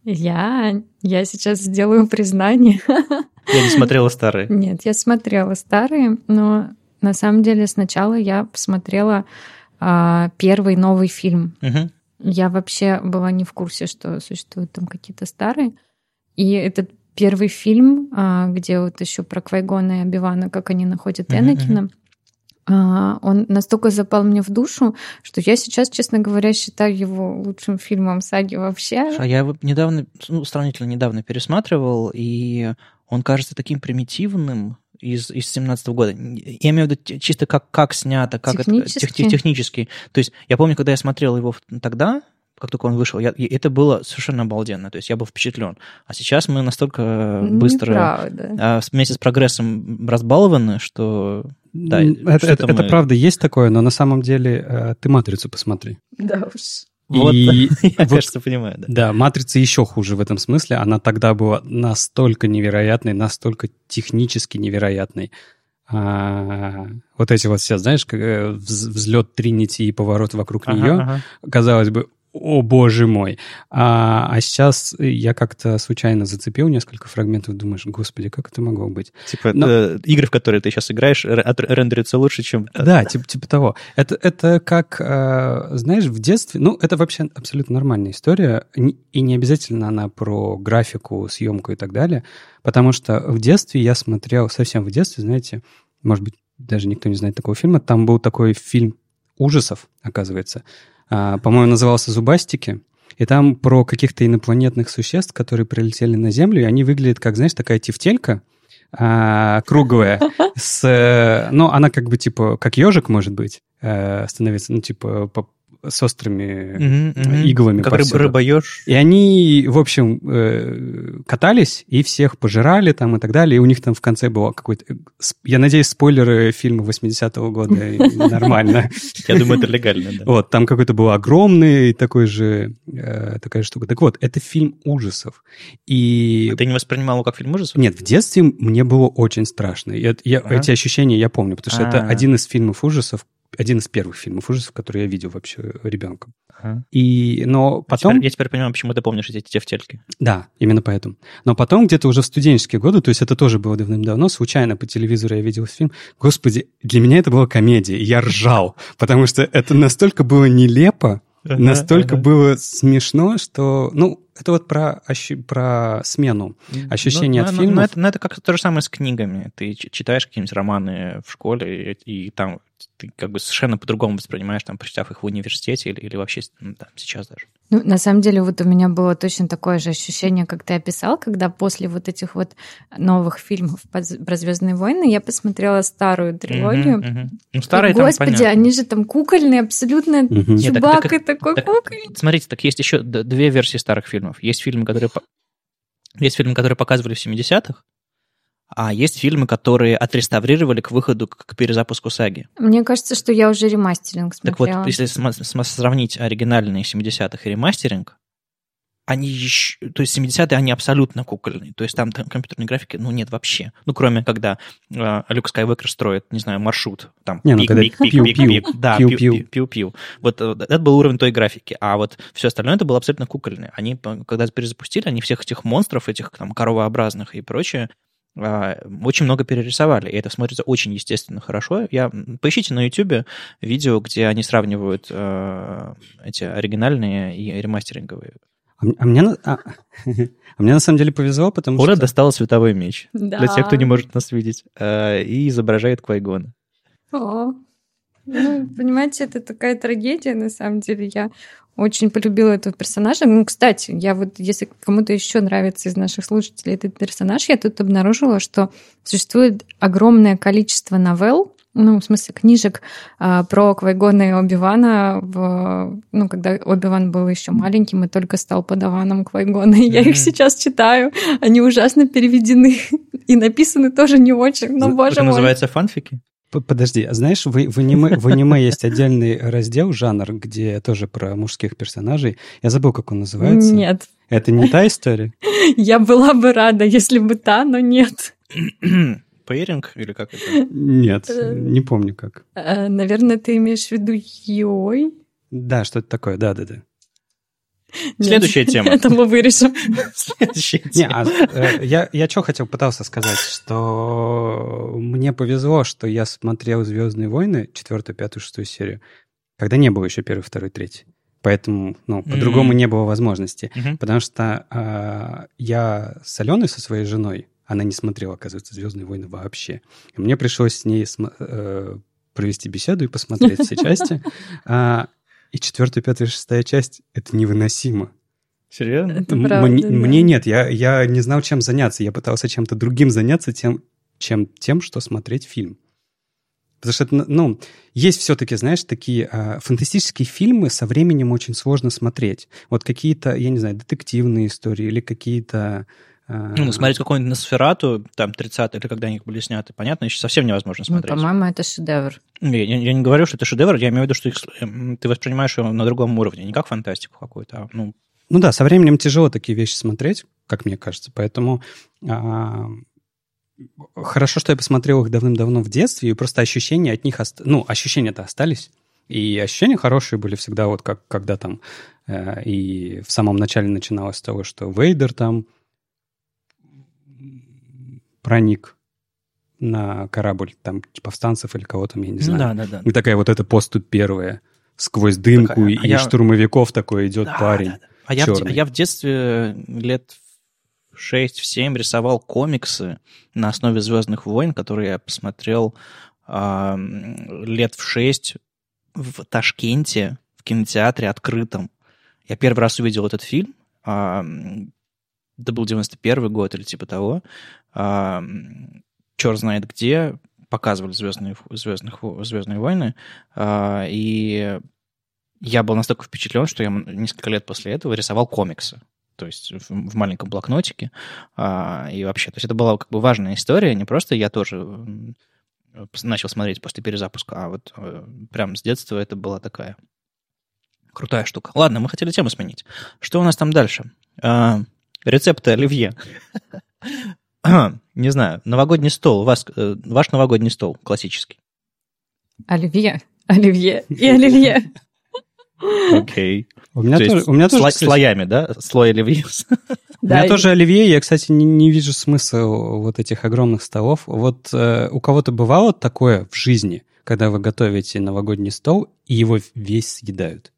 я, я сейчас сделаю признание. Я не смотрела старые. Нет, я смотрела старые, но на самом деле сначала я посмотрела а, первый новый фильм. Мгм. Я вообще была не в курсе, что существуют там какие-то старые. И этот первый фильм, а, где вот еще про Квайгона и Обивана, как они находят Энакина, а, он настолько запал мне в душу, что я сейчас, честно говоря, считаю его лучшим фильмом саги вообще. А я его недавно, ну, сравнительно недавно пересматривал, и он кажется таким примитивным из, из 17 года. Я имею в виду чисто как, как снято, как это- Технически? тех- тех- технически. То есть я помню, когда я смотрел его тогда, как только он вышел, я, и это было совершенно обалденно. То есть я был впечатлен. А сейчас мы настолько быстро Неправда. а, вместе с прогрессом разбалованы, что Да, это, это- это мы- правда есть такое, но на самом деле э, ты «Матрицу» посмотри. Да уж. Вот, И я, вот- кажется, понимаю. Да. Да, «Матрица» еще хуже в этом смысле. Она тогда была настолько невероятной, настолько технически невероятной. А, вот эти вот все, знаешь, как, э, вз- взлет Тринити и поворот вокруг Ага, нее, ага. казалось бы, о боже мой. А, а сейчас я как-то случайно зацепил несколько фрагментов, думаешь, господи, как это могло быть? Типа Но- э, игры, в которые ты сейчас играешь, рендерятся лучше, чем... Да, типа, типа того. Это, это как, э, знаешь, в детстве, ну, это вообще абсолютно нормальная история, и не обязательно она про графику, съемку и так далее, потому что в детстве я смотрел, совсем в детстве, знаете, может быть, даже никто не знает такого фильма, там был такой фильм ужасов, оказывается, А, по-моему, назывался «Зубастики», и там про каких-то инопланетных существ, которые прилетели на Землю, и они выглядят как, знаешь, такая тефтелька, а, круглая, с, э, ну, она как бы типа, как ежик, может быть, э, становится, ну, типа, по- с острыми Мгм, мгм. иглами Как рыб, повсюду. рыбоеж. И они, в общем, э, катались и всех пожирали там и так далее. И у них там в конце было какой-то... э, Я надеюсь, спойлеры фильма 80-го года нормально. Я думаю, это легально, да. Вот, там какой-то был огромный такой же, э, такая штука. Так вот, это фильм ужасов. И А Ты не воспринимал его как фильм ужасов? нет, в детстве мне было очень страшно. Эти ощущения я помню, потому что это А. один из фильмов ужасов, один из первых фильмов ужасов, которые я видел вообще ребенком. Ага. И, но Я потом... теперь- Я теперь понимаю, почему ты помнишь эти тефтельки. Да, именно поэтому. Но потом где-то уже в студенческие годы, то есть это тоже было давным-давно, случайно по телевизору я видел фильм. Господи, для меня это была комедия, я ржал, потому что это настолько было нелепо, настолько ага. было смешно, что... Ну, это вот про, ощу- про смену. Ощущение Ну, от ну, ну, фильмов. это, ну, это как то же самое с книгами. Ты читаешь какие-нибудь романы в школе, и, и там ты как бы совершенно по-другому воспринимаешь, там, прочитав их в университете или, или вообще ну, там, сейчас даже. Ну, на самом деле, вот у меня было точно такое же ощущение, как ты описал, когда после вот этих вот новых фильмов про Звездные войны я посмотрела старую трилогию. Uh-huh, uh-huh. Ну, старые и, Господи, там, они же там кукольные, абсолютно uh-huh. Чубакка Нет, так, такой так, кукольный. Смотрите, так есть еще две версии старых фильмов. Есть фильмы, которые есть фильмы, которые показывали в 70-х, а есть фильмы, которые отреставрировали к выходу, к перезапуску саги. Мне кажется, что я уже ремастеринг смотрела. Так вот, если сравнить оригинальные 70-х и ремастеринг, они еще... То есть 70-е, они абсолютно кукольные. То есть там, там компьютерной графики, ну, нет вообще. Ну, кроме когда э, Люк Скайуокер строит, не знаю, маршрут. Там, не, ну, когда пик, пик, пик, пик, Да, пиу-пиу. Вот э, это был уровень той графики. А вот все остальное это было абсолютно кукольное. Они, когда перезапустили, они всех этих монстров, этих там коровообразных и прочее, очень много перерисовали, и это смотрится очень естественно хорошо. Я, поищите на YouTube видео, где они сравнивают э, эти оригинальные и ремастеринговые. А, а, мне, а, а мне на самом деле повезло, потому Ура что... достала световой меч, да. для тех, кто не может нас видеть, э, и изображает Квайгона. О, ну, понимаете, это такая трагедия, на самом деле. Я очень полюбила этого персонажа. Ну, кстати, я вот, если кому-то еще нравится из наших слушателей этот персонаж, я тут обнаружила, что существует огромное количество новелл, ну, в смысле, книжек а, про Квайгона и Оби-Вана, в, ну, когда Оби-Ван был еще маленьким и только стал подаваном Квайгона. И я их сейчас читаю. Они ужасно переведены и написаны тоже не очень, но, боже Это мой. называется фанфики? Подожди, а знаешь, в, в, аниме, в аниме есть отдельный раздел, жанр, где тоже про мужских персонажей. Я забыл, как он называется. Нет. Это не та история? Я была бы рада, если бы та, но нет. Пейринг или как это? Нет, э, не помню как. Э, наверное, ты имеешь в виду Йой? Да, что-то такое, да-да-да. Следующая тема. Это мы вырежем. Следующая тема. Не, а, э, я, я что хотел, пытался сказать, что мне повезло, что я смотрел «Звездные войны», четвертую, пятую, шестую серию, когда не было еще первый, второй, третий. Поэтому, ну, по-другому mm-hmm. не было возможности. Mm-hmm. Потому что э, я с Аленой, со своей женой, она не смотрела, оказывается, «Звездные войны» вообще. И мне пришлось с ней э, провести беседу и посмотреть все части. И четвертая, пятая, шестая часть — это невыносимо. Серьезно? Это правда, мне, да. мне нет, я, я не знал, чем заняться. Я пытался чем-то другим заняться, тем, чем тем, что смотреть фильм. Потому что, это, ну, есть все-таки, знаешь, такие а, фантастические фильмы со временем очень сложно смотреть. Вот какие-то, я не знаю, детективные истории или какие-то ну, смотреть какую-нибудь Носферату, там, 30 или когда они были сняты, понятно, еще совсем невозможно ну, смотреть. Ну, по-моему, это шедевр. Я, я, я не говорю, что это шедевр, я имею в виду, что их, эм, ты воспринимаешь его на другом уровне, не как фантастику какую-то, а, ну... Ну да, со временем тяжело такие вещи смотреть, как мне кажется, поэтому... А, хорошо, что я посмотрел их давным-давно в детстве, и просто ощущения от них... Ост... Ну, ощущения-то остались. И ощущения хорошие были всегда, вот как когда там э, и в самом начале начиналось с того, что Вейдер там проник на корабль там повстанцев или кого там, я не ну знаю. Ну, да, да, да. И такая вот эта поступь первая. Сквозь дымку такая, и, а я... штурмовиков такой идет да, парень. Да, да. А я, в, а я в детстве лет в 6-7 рисовал комиксы на основе Звездных войн, которые я посмотрел э, лет в 6 в Ташкенте, в кинотеатре открытом. Я первый раз увидел этот фильм. Э, это был 91 год или типа того, а, черт знает где, показывали Звездные, Звездных, Звездные войны, а, и я был настолько впечатлен, что я несколько лет после этого рисовал комиксы то есть в, в маленьком блокнотике. А, и вообще, то есть это была как бы важная история, не просто я тоже начал смотреть после перезапуска, а вот э, прям с детства это была такая крутая штука. Ладно, мы хотели тему сменить. Что у нас там дальше? А, Рецепты оливье. Не знаю, новогодний стол. У вас, э, ваш новогодний стол классический. Оливье, оливье и оливье. Окей. У меня тоже, у меня тоже сло, слоями, да? Слой оливье. У меня тоже оливье. Я, кстати, не, не вижу смысла вот этих огромных столов. Вот э, у кого-то бывало такое в жизни, когда вы готовите новогодний стол, и его весь съедают?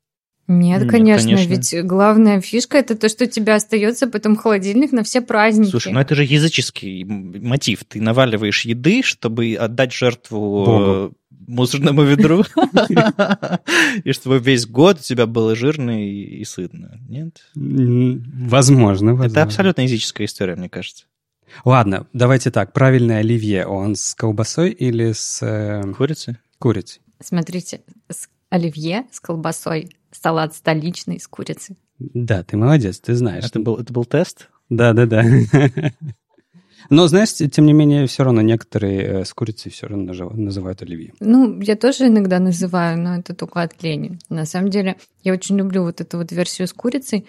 Нет, Нет, конечно, конечно. ведь главная фишка это то, что у тебя остается потом холодильник на все праздники. Слушай, ну это же языческий мотив. Ты наваливаешь еды, чтобы отдать жертву Богу. э, мусорному ведру, и чтобы весь год у тебя было жирно и сытно. Нет? Возможно, возможно. Это абсолютно языческая история, мне кажется. Ладно, давайте так. Правильный оливье, он с колбасой или с э, Курицы? курицей? Смотрите, с оливье с колбасой, салат столичный с курицей. Да, ты молодец, ты знаешь. Это был, это был тест? Да, да, да. Но, знаешь, тем не менее, все равно некоторые э, с курицей все равно называют оливье. Ну, я тоже иногда называю, но это только от лени. На самом деле, я очень люблю вот эту вот версию с курицей.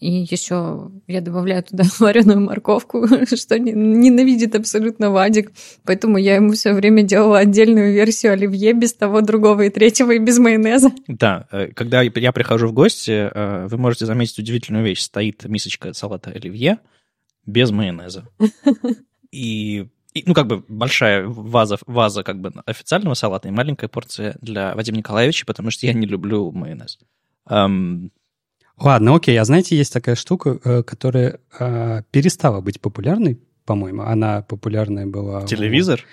И еще я добавляю туда вареную морковку, что не- ненавидит абсолютно Вадик. Поэтому я ему все время делала отдельную версию оливье без того, другого и третьего, и без майонеза. Да, э, когда я прихожу в гости, э, вы можете заметить удивительную вещь. Стоит мисочка салата оливье без майонеза. И, ну, как бы большая ваза, ваза как бы официального салата и маленькая порция для Вадима Николаевича, потому что я не люблю майонез. Эм, Ладно, окей. А знаете, есть такая штука, э, которая э, перестала быть популярной, по-моему. Она популярная была... у- телевизор?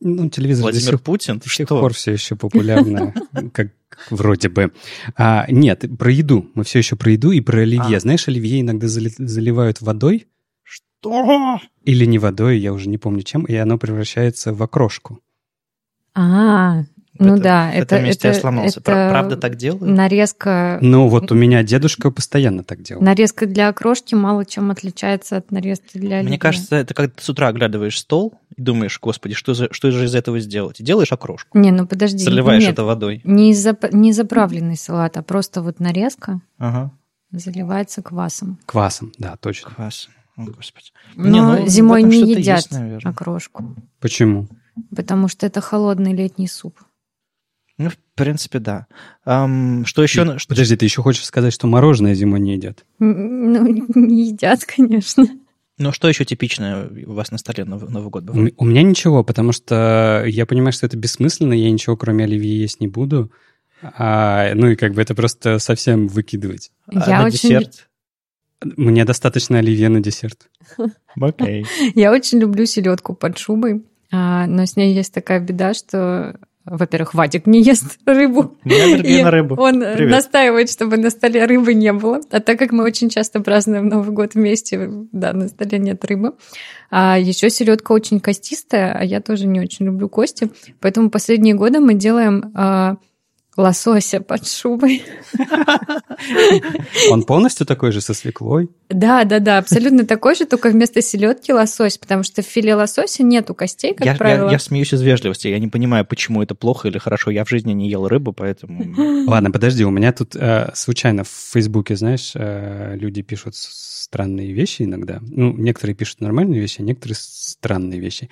Ну, телевизор до Владимир сих Путин? до сих Что? пор все еще популярна, как вроде бы. А, нет, про еду. Мы все еще про еду и про оливье. А. Знаешь, оливье иногда зали- заливают водой Что? или не водой, я уже не помню чем, и оно превращается в окрошку. А, ну это- да, В это, этом месте это, я сломался. это Пра- Правда так делают? нарезка, Ну, вот у меня дедушка постоянно так делал. нарезка для окрошки мало чем отличается от нарезки для оливье. Мне кажется, это когда ты с утра оглядываешь стол и думаешь, господи, что, за, что же из этого сделать? И делаешь окрошку. Не, ну подожди. Заливаешь нет, это водой. Не, зап- не заправленный салат, а просто вот нарезка Ага. заливается квасом. Квасом, да, точно. Квас. О, господи. Но Не, ну, зимой этом не что-то едят есть, наверное. окрошку, Почему? потому что это холодный летний суп. Ну, в принципе, да. Ам, что еще? на- что- Подожди, ты еще хочешь сказать, что мороженое зимой не едят? Ну, не едят, конечно. Ну, что еще типичное у вас на столе на Новый Новый год бывает? у меня ничего, потому что я понимаю, что это бессмысленно, я ничего кроме оливье есть не буду. А, ну и как бы это просто совсем выкидывать. А Я на очень- десерт? Мне достаточно оливье на десерт. Окей. Я очень люблю селедку под шубой, а, но с ней есть такая беда, что, во-первых, Вадик не ест рыбу. И на рыбу. Он Привет. настаивает, чтобы на столе рыбы не было. А так как мы очень часто празднуем Новый год вместе, да, на столе нет рыбы. А еще селедка очень костистая, а я тоже не очень люблю кости. Поэтому последние годы мы делаем а, лосося под шубой. Он полностью такой же со свеклой. Да, да, да, абсолютно такой же, только вместо селедки лосось, потому что в филе лосося нету костей, как Я, я- правило. я смеюсь из вежливости. Я не понимаю, почему это плохо или хорошо. Я в жизни не ел рыбу, поэтому... Ладно, подожди, у меня тут э, случайно в Фейсбуке, знаешь, э, люди пишут странные вещи иногда. Ну, некоторые пишут нормальные вещи, а некоторые странные вещи.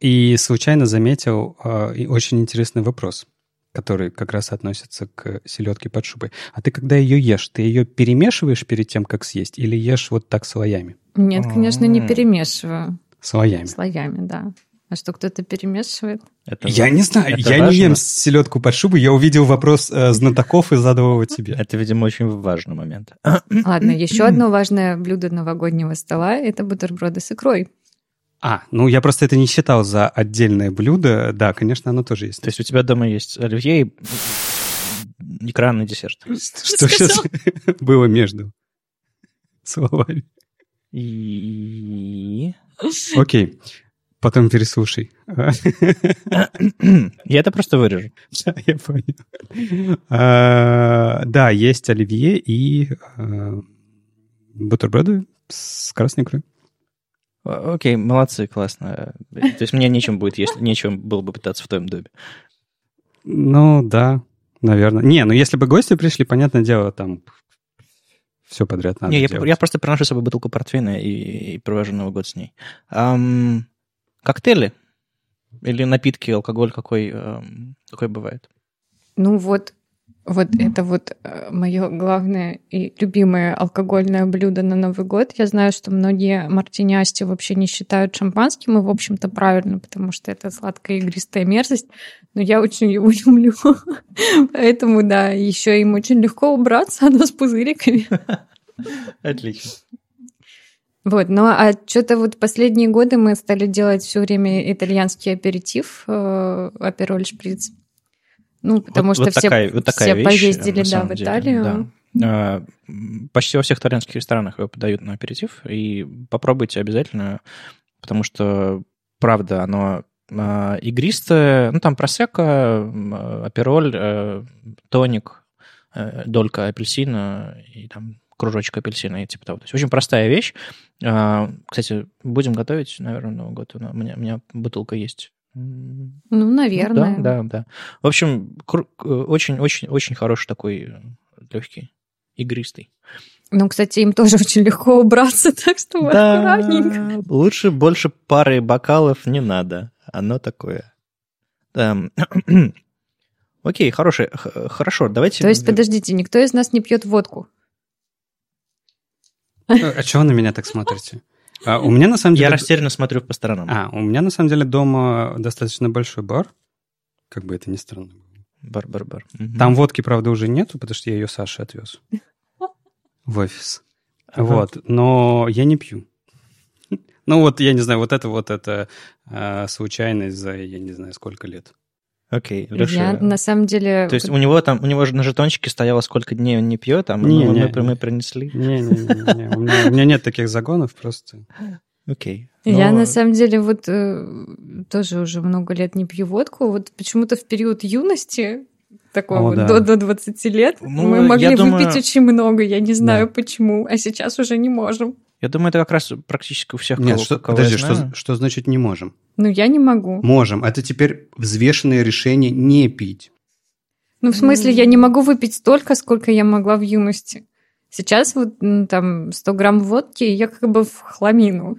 И случайно заметил э, очень интересный вопрос, который как раз относится к селедке под шубой. А ты когда ее ешь, ты ее перемешиваешь перед тем, как съесть, или ешь вот так слоями? Нет, конечно, не М. перемешиваю Слоями. слоями, да. А что, кто-то перемешивает? Это Я не знаю, это я важно. не ем селедку под шубой, я увидел вопрос э, знатоков и задал его тебе. Это, видимо, очень важный момент. Ладно, еще одно важное блюдо новогоднего стола – это бутерброды с икрой. А, ну я просто это не считал за отдельное блюдо. Да, конечно, оно тоже есть. То есть у тебя дома есть оливье и экранный десерт. Что сейчас было между словами? И... Окей, потом переслушай. Я это просто вырежу. Да, я понял. А, Да, есть оливье и э, бутерброды с красной икрой. Окей, молодцы, классно. То есть мне нечем будет, если нечем было бы пытаться в твоем доме. Ну, да, наверное. Не, ну если бы гости пришли, понятное дело, там все подряд надо Не, я, я просто приношу с собой бутылку портвейна и, и провожу Новый год с ней. Ам, коктейли? Или напитки, алкоголь какой, ам, какой бывает? Ну вот, Вот это вот мое главное и любимое алкогольное блюдо на Новый год. Я знаю, что многие мартинясти вообще не считают шампанским, и, в общем-то, правильно, потому что это сладкая игристая мерзость. Но я очень его люблю. Поэтому, да, еще им очень легко убраться, оно с пузыриками. Отлично. Вот, ну а что-то вот последние годы мы стали делать все время итальянский аперитив, э, апероль шприц. Ну, потому вот, что вот все, такая, вот такая все вещь, поездили, да, в деле, Италию. да. А, Почти во всех итальянских ресторанах его подают на аперитив, и попробуйте обязательно, потому что, правда, оно а, игристое, ну, там просека, апероль, э, тоник, долька апельсина и там кружочек апельсина и типа того. То есть очень простая вещь. А, Кстати, будем готовить, наверное, Новый год. У меня, у меня бутылка есть. Ну, наверное. Ну, да, да, да. В общем, очень-очень-очень хороший такой легкий, игристый. Ну, кстати, им тоже очень легко убраться, так что да, аккуратненько. Лучше больше пары бокалов не надо. Оно такое. Эм, окей, хороший, хорошо, давайте... То есть, подождите, никто из нас не пьет водку? А чего на меня так смотрите? А, у меня на самом деле... Я растерянно смотрю по сторонам. А, у меня на самом деле дома достаточно большой бар. Как бы это ни странно было. Бар-бар-бар. Угу. Там водки, правда, уже нету, потому что я ее Саше отвез в офис. Ага. Вот, но я не пью. Ну вот, я не знаю, вот это вот это а, случайность за, я не знаю, сколько лет. Окей, Леша. Я на самом деле... То есть у него там, у него же на жетончике стояло, сколько дней он не пьет, а мы, не, мы, не, мы, мы принесли. Не-не-не, у, меня, у меня нет таких загонов просто. Окей. Okay. Я Но... на самом деле вот э, тоже уже много лет не пью водку. Вот почему-то в период юности такого вот да. до, до 20 лет ну, мы могли выпить думаю... очень много, я не знаю да. почему, а сейчас уже не можем. Я думаю, это как раз практически у всех. Нет, кого, что, кого подожди, что, что значит не можем? Ну, я не могу. Можем. Это теперь взвешенное решение не пить. Ну, в смысле, я не могу выпить столько, сколько я могла в юности. Сейчас вот там 100 грамм водки, и я как бы в хламину.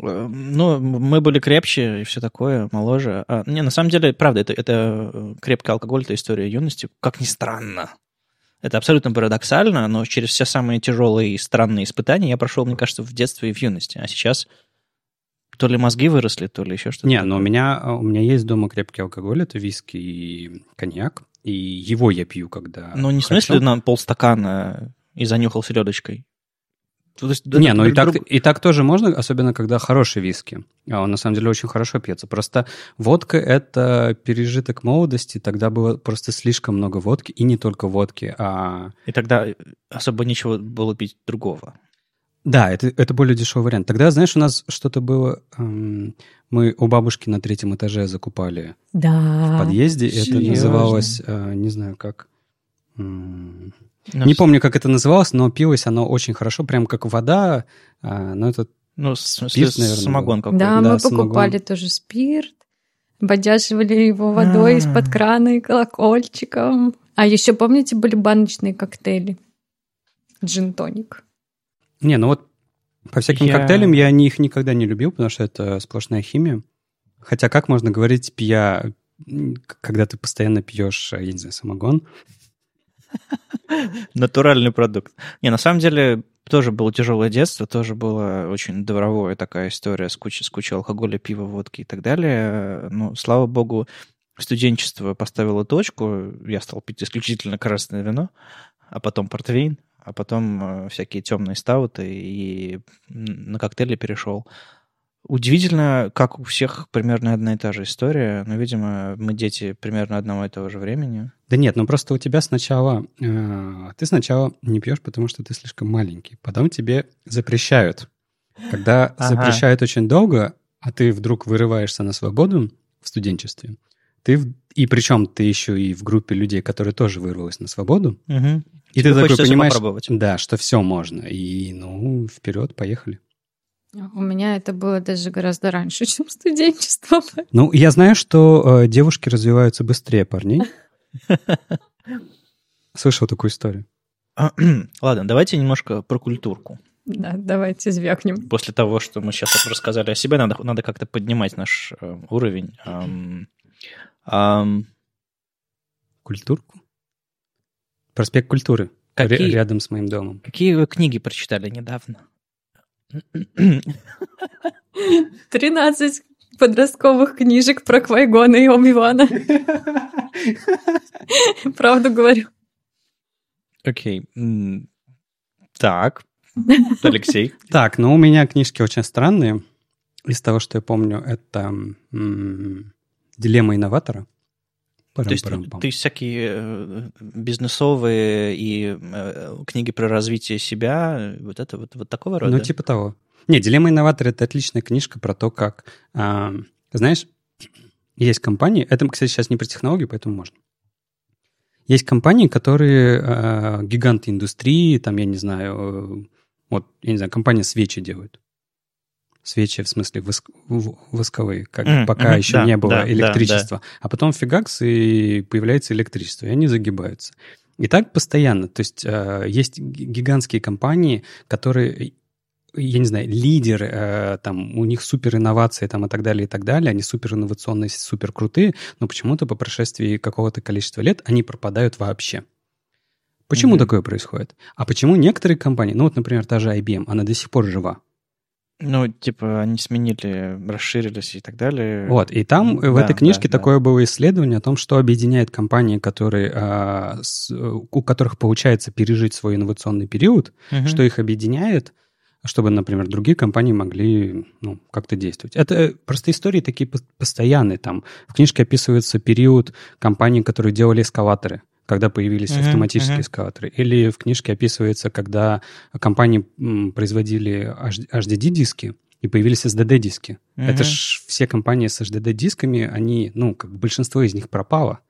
Э, ну, мы были крепче и все такое, моложе. А, не, на самом деле, правда, это, это э, крепкий алкоголь, это история юности, как ни странно. Это абсолютно парадоксально, но через все самые тяжелые и странные испытания я прошел, мне кажется, в детстве и в юности. А сейчас то ли мозги выросли, то ли еще что-то. Не, но у меня, у меня есть дома крепкий алкоголь, это виски и коньяк, и его я пью, когда Ну, не в смысле на полстакана и занюхал селедочкой. То есть, не, ну и так, и так тоже можно, особенно когда хороший виски. А он на самом деле очень хорошо пьется. Просто водка — это пережиток молодости, тогда было просто слишком много водки, и не только водки, а... И тогда особо ничего было пить другого. Да, это, это более дешевый вариант. Тогда, знаешь, у нас что-то было... Эм, мы у бабушки на третьем этаже закупали да. в подъезде. Серьезно? Это называлось, э, не знаю как... М- ну, не помню, как это называлось, но пилось оно очень хорошо, прям как вода. А, но это ну, спирт, наверное, самогон какой-то. Да, да, мы самогон. покупали тоже спирт, бодяживали его водой из-под крана и колокольчиком. А еще, помните, были баночные коктейли? Джин-тоник. Не, ну вот по всяким я... коктейлям я их никогда не любил, потому что это сплошная химия. Хотя как можно говорить, пья, когда ты постоянно пьешь, я не знаю, самогон? Натуральный продукт. Не, на самом деле, тоже было тяжелое детство, тоже была очень дворовая такая история с кучей, с кучей алкоголя, пива, водки и так далее. Но, слава богу, студенчество поставило точку. Я стал пить исключительно красное вино, а потом портвейн, а потом э, всякие темные стауты, и на коктейли перешел. Удивительно, как у всех примерно одна и та же история, но, видимо, мы дети примерно одного и того же времени. Да нет, ну просто у тебя сначала... Э, ты сначала не пьешь, потому что ты слишком маленький. Потом тебе запрещают. Когда ага. запрещают очень долго, а ты вдруг вырываешься на свободу в студенчестве, ты и причем ты еще и в группе людей, которые тоже вырвалась на свободу, угу. и ты такой понимаешь, да, что все можно, и ну вперед, поехали. У меня это было даже гораздо раньше, чем студенчество. Ну, я знаю, что э, девушки развиваются быстрее парней. Слышал такую историю. Ладно, давайте немножко про культурку. Да, давайте звякнем. После того, что мы сейчас рассказали о себе, надо, надо как-то поднимать наш э, уровень. Эм, эм, Культурку? Проспект культуры. Какие- Рядом с моим домом. Какие вы книги прочитали недавно? 13 подростковых книжек про Квайгона и Оби-Вана. Правду говорю. Окей. Так. Алексей. Так, ну у меня книжки очень странные. Из того, что я помню, это м, «Дилемма инноватора». То есть ты всякие э, бизнесовые и э, книги про развитие себя, э, вот это вот, вот такого рода? Ну, типа того. Не, «Дилемма инноватора» — это отличная книжка про то, как... а, знаешь, есть компании... Это, кстати, сейчас не про технологию, поэтому можно. Есть компании, которые а, гиганты индустрии, там, я не знаю, э, вот, я не знаю, компания свечи делает. Свечи, в смысле, воск- восковые, как Мгм, пока мгм, еще да, не было да, да, электричества. А потом фигакс, и появляется электричество, и они загибаются. И так постоянно. То есть э, есть ги- гигантские компании, которые, я не знаю, лидеры, э, там, у них супер инновации там, и так далее, и так далее, они супер инновационные, супер крутые, но почему-то по прошествии какого-то количества лет они пропадают вообще. Почему Мгм. такое происходит? А почему некоторые компании, ну вот, например, та же IBM, она до сих пор жива? Ну, типа, они сменили, расширились и так далее. Вот, и там э, в Да, этой книжке да, да. такое было исследование о том, что объединяет компании, которые, а, с- у которых получается пережить свой инновационный период, Мгм. что их объединяет, чтобы, например, другие компании могли ну, как-то действовать. Это э, просто истории такие пос- постоянные. Там в книжке описывается период компаний, которые делали эскалаторы, когда появились Мгм, автоматические мгм. эскалаторы. Или в книжке описывается, когда компании производили HDD-диски, и появились SDD-диски. Это Мгм. ж все компании с HDD-дисками, они, ну, как большинство из них пропало.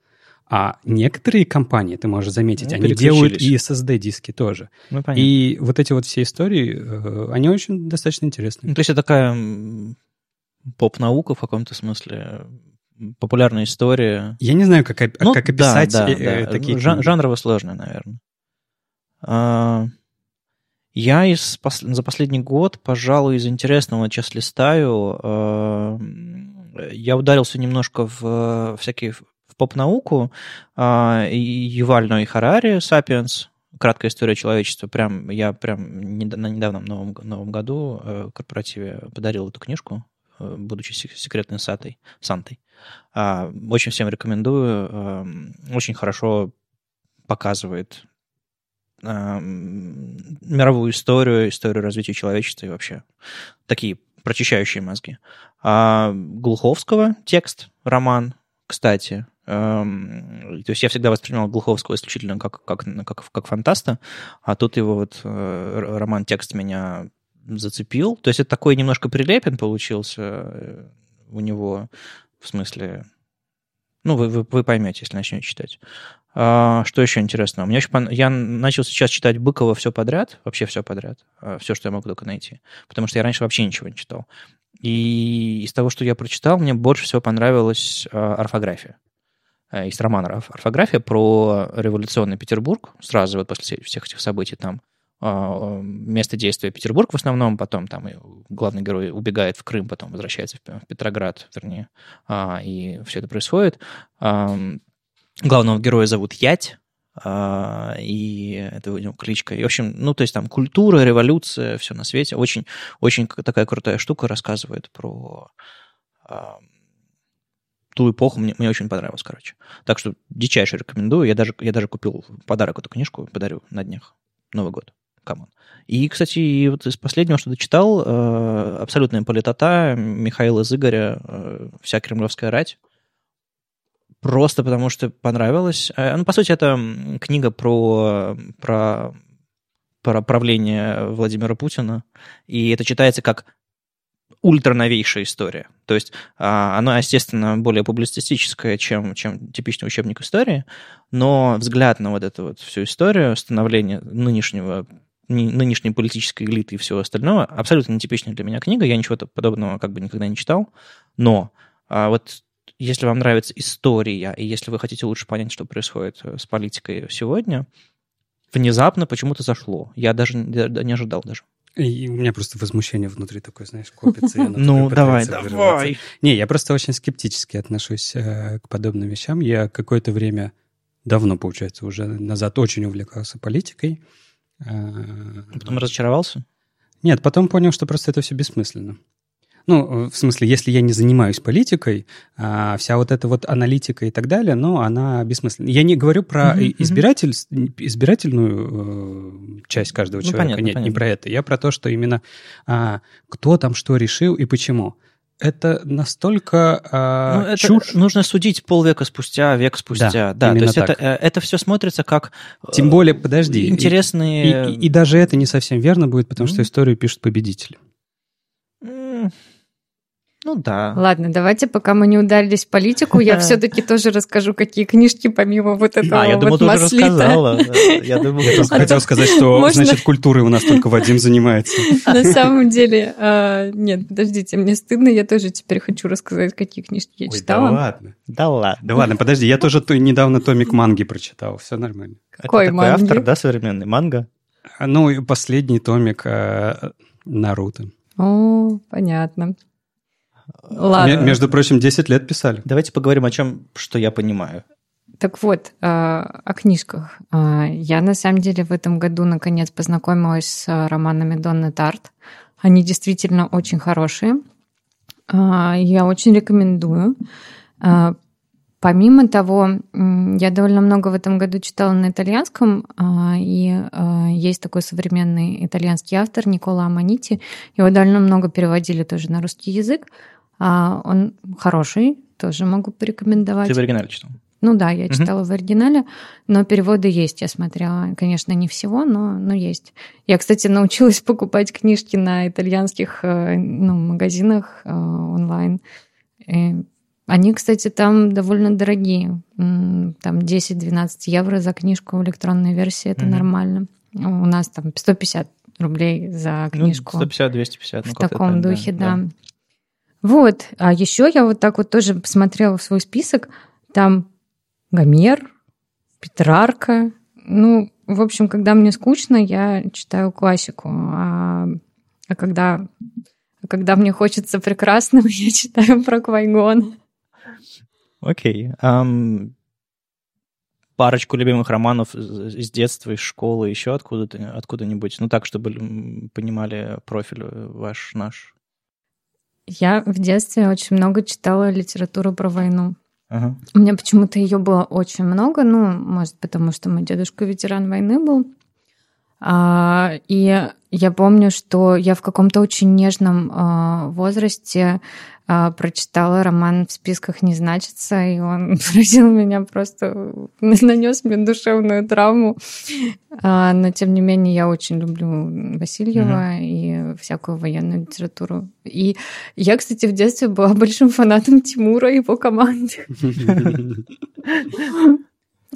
А некоторые компании, ты можешь заметить, Ну, они делают и. SSD-диски тоже. Ну, понятно. И вот эти вот все истории, э, они очень достаточно интересные. Ну, то есть это такая поп-наука в каком-то смысле, популярная история. Я не знаю, как, Ну, как да, описать да, э, да. э, такие жан- жанрово сложно, наверное. А, Я из пос- за последний год, пожалуй, из интересного сейчас листаю. а, Я ударился немножко в всякие в поп-науку. а, и Юваль Ной Харари «Сапиенс», краткая история человечества. Прям я прям на недавнем новом, новом году э, корпоративе подарил эту книжку, э, будучи сек- секретной сатой, Сантой. А, Очень всем рекомендую. эм, Очень хорошо показывает эм, мировую историю, историю развития человечества и вообще такие прочищающие мозги. А Глуховского текст, роман, кстати. эм, То есть я всегда воспринимал Глуховского исключительно как, как, как, как фантаста, а тут его вот э, роман-текст меня зацепил. То есть это такой немножко прилепен получился э, у него, в смысле... Ну, вы, вы, вы поймете, если начнете читать. А, что еще интересного? Мне очень пон- Я начал сейчас читать Быкова все подряд, вообще все подряд, все, что я могу только найти, потому что я раньше вообще ничего не читал. И из того, что я прочитал, мне больше всего понравилась а, орфография. А, Из романа «Орф- «Орфография» про революционный Петербург, сразу вот после все- всех этих событий там а, место действия Петербург в основном, потом там и главный герой убегает в Крым, потом возвращается в Пе- в Петроград, вернее, а, и все это происходит. Ам, Главного героя зовут Ять, а, и это у него кличка. И, в общем, ну, то есть там культура, революция, все на свете. Очень, очень такая крутая штука рассказывает про ту эпоху. Мне, мне очень понравилось, короче. Так что дичайше рекомендую. Я даже, я даже купил подарок эту книжку, подарю на днях. Новый год. Come on. И, кстати, и вот из последнего, что дочитал, э, абсолютная политота Михаила Зыгаря э, «Вся кремлевская рать». Просто потому что понравилось. Э, Ну, по сути, это книга про, про, про правление Владимира Путина. И это читается как ультрановейшая история. То есть а, она, естественно, более публицистическая, чем, чем типичный учебник истории, но взгляд на вот эту вот всю историю становления нынешнего нынешней политической элиты и всего остального абсолютно нетипичная для меня книга. Я ничего подобного как бы никогда не читал. Но а, вот если вам нравится история, и если вы хотите лучше понять, что происходит э, с политикой сегодня, внезапно почему-то зашло. Я даже не ожидал даже. И у меня просто возмущение внутри такое, знаешь, копится. Ну, давай, давай. Не, я просто очень скептически отношусь э, к подобным вещам. Я какое-то время давно, получается, уже назад очень увлекался политикой. Потом разочаровался? Нет, потом понял, что просто это все бессмысленно. Ну, в смысле, если я не занимаюсь политикой, а вся вот эта вот аналитика и так далее, ну, она бессмысленна. Я не говорю про uh-huh, избиратель, избирательную э, часть каждого ну, человека. Понятно, Нет, понятно. не про это. Я про то, что именно а, кто там что решил и почему это настолько а, ну, это чушь. Нужно судить полвека спустя, век спустя. Да, да то есть так. это, э, это все смотрится как Тем более, подожди. Интересные... И, и, и даже это не совсем верно будет, потому mm-hmm. что историю пишут победители. Ну да. Ладно, давайте, пока мы не ударились в политику, я все-таки тоже расскажу, какие книжки помимо вот этого А, я думаю, ты уже рассказала. Я хотел сказать, что, значит, культурой у нас только Вадим занимается. На самом деле, а, нет, подождите, мне стыдно, я тоже теперь хочу рассказать, какие книжки я читала. да ладно. Да ладно. Да ладно, подожди, я тоже недавно томик манги прочитал, все нормально. Какой такой автор, да, современный? Манга? Ну, последний томик а, Наруто. О, понятно. Ладно. Между прочим, 10 лет писали. Давайте поговорим о чем, что я понимаю. Так вот, а, о книжках. А, я на самом деле в этом году наконец познакомилась с романами Донны Тарт. Они действительно очень хорошие. А, я очень рекомендую. Помимо того, я довольно много в этом году читала на итальянском, и есть такой современный итальянский автор Никола Аманити. Его довольно много переводили тоже на русский язык. А, он хороший, тоже могу порекомендовать. Ты в оригинале читал? Ну да, я читала угу. в оригинале, но переводы есть, я смотрела. Конечно, не всего, но, но есть. Я, кстати, научилась покупать книжки на итальянских э, ну, магазинах э, онлайн. И они, кстати, там довольно дорогие. Там 10-12 евро за книжку в электронной версии, это угу. нормально. У нас там 150 рублей за ну, книжку. Ну, 150-250. Ну, в таком духе, да. да. Вот. А еще я вот так вот тоже посмотрела в свой список. Там Гомер, Петрарка. Ну, в общем, когда мне скучно, я читаю классику. А, а когда, а когда мне хочется прекрасного, я читаю про Квайгон. Окей. Okay. Um, парочку любимых романов из детства, из школы, еще откуда-то, откуда-нибудь. Ну, так, чтобы понимали профиль ваш, наш. Я в детстве очень много читала литературу про войну. Ага. У меня почему-то ее было очень много, ну, может, потому что мой дедушка ветеран войны был. А, и я помню, что я в каком-то очень нежном а, возрасте а, прочитала роман «В списках не значится», и он поразил меня просто, нанес мне душевную травму. Но, тем не менее, я очень люблю Васильева угу. и всякую военную литературу. И я, кстати, в детстве была большим фанатом Тимура и его команды.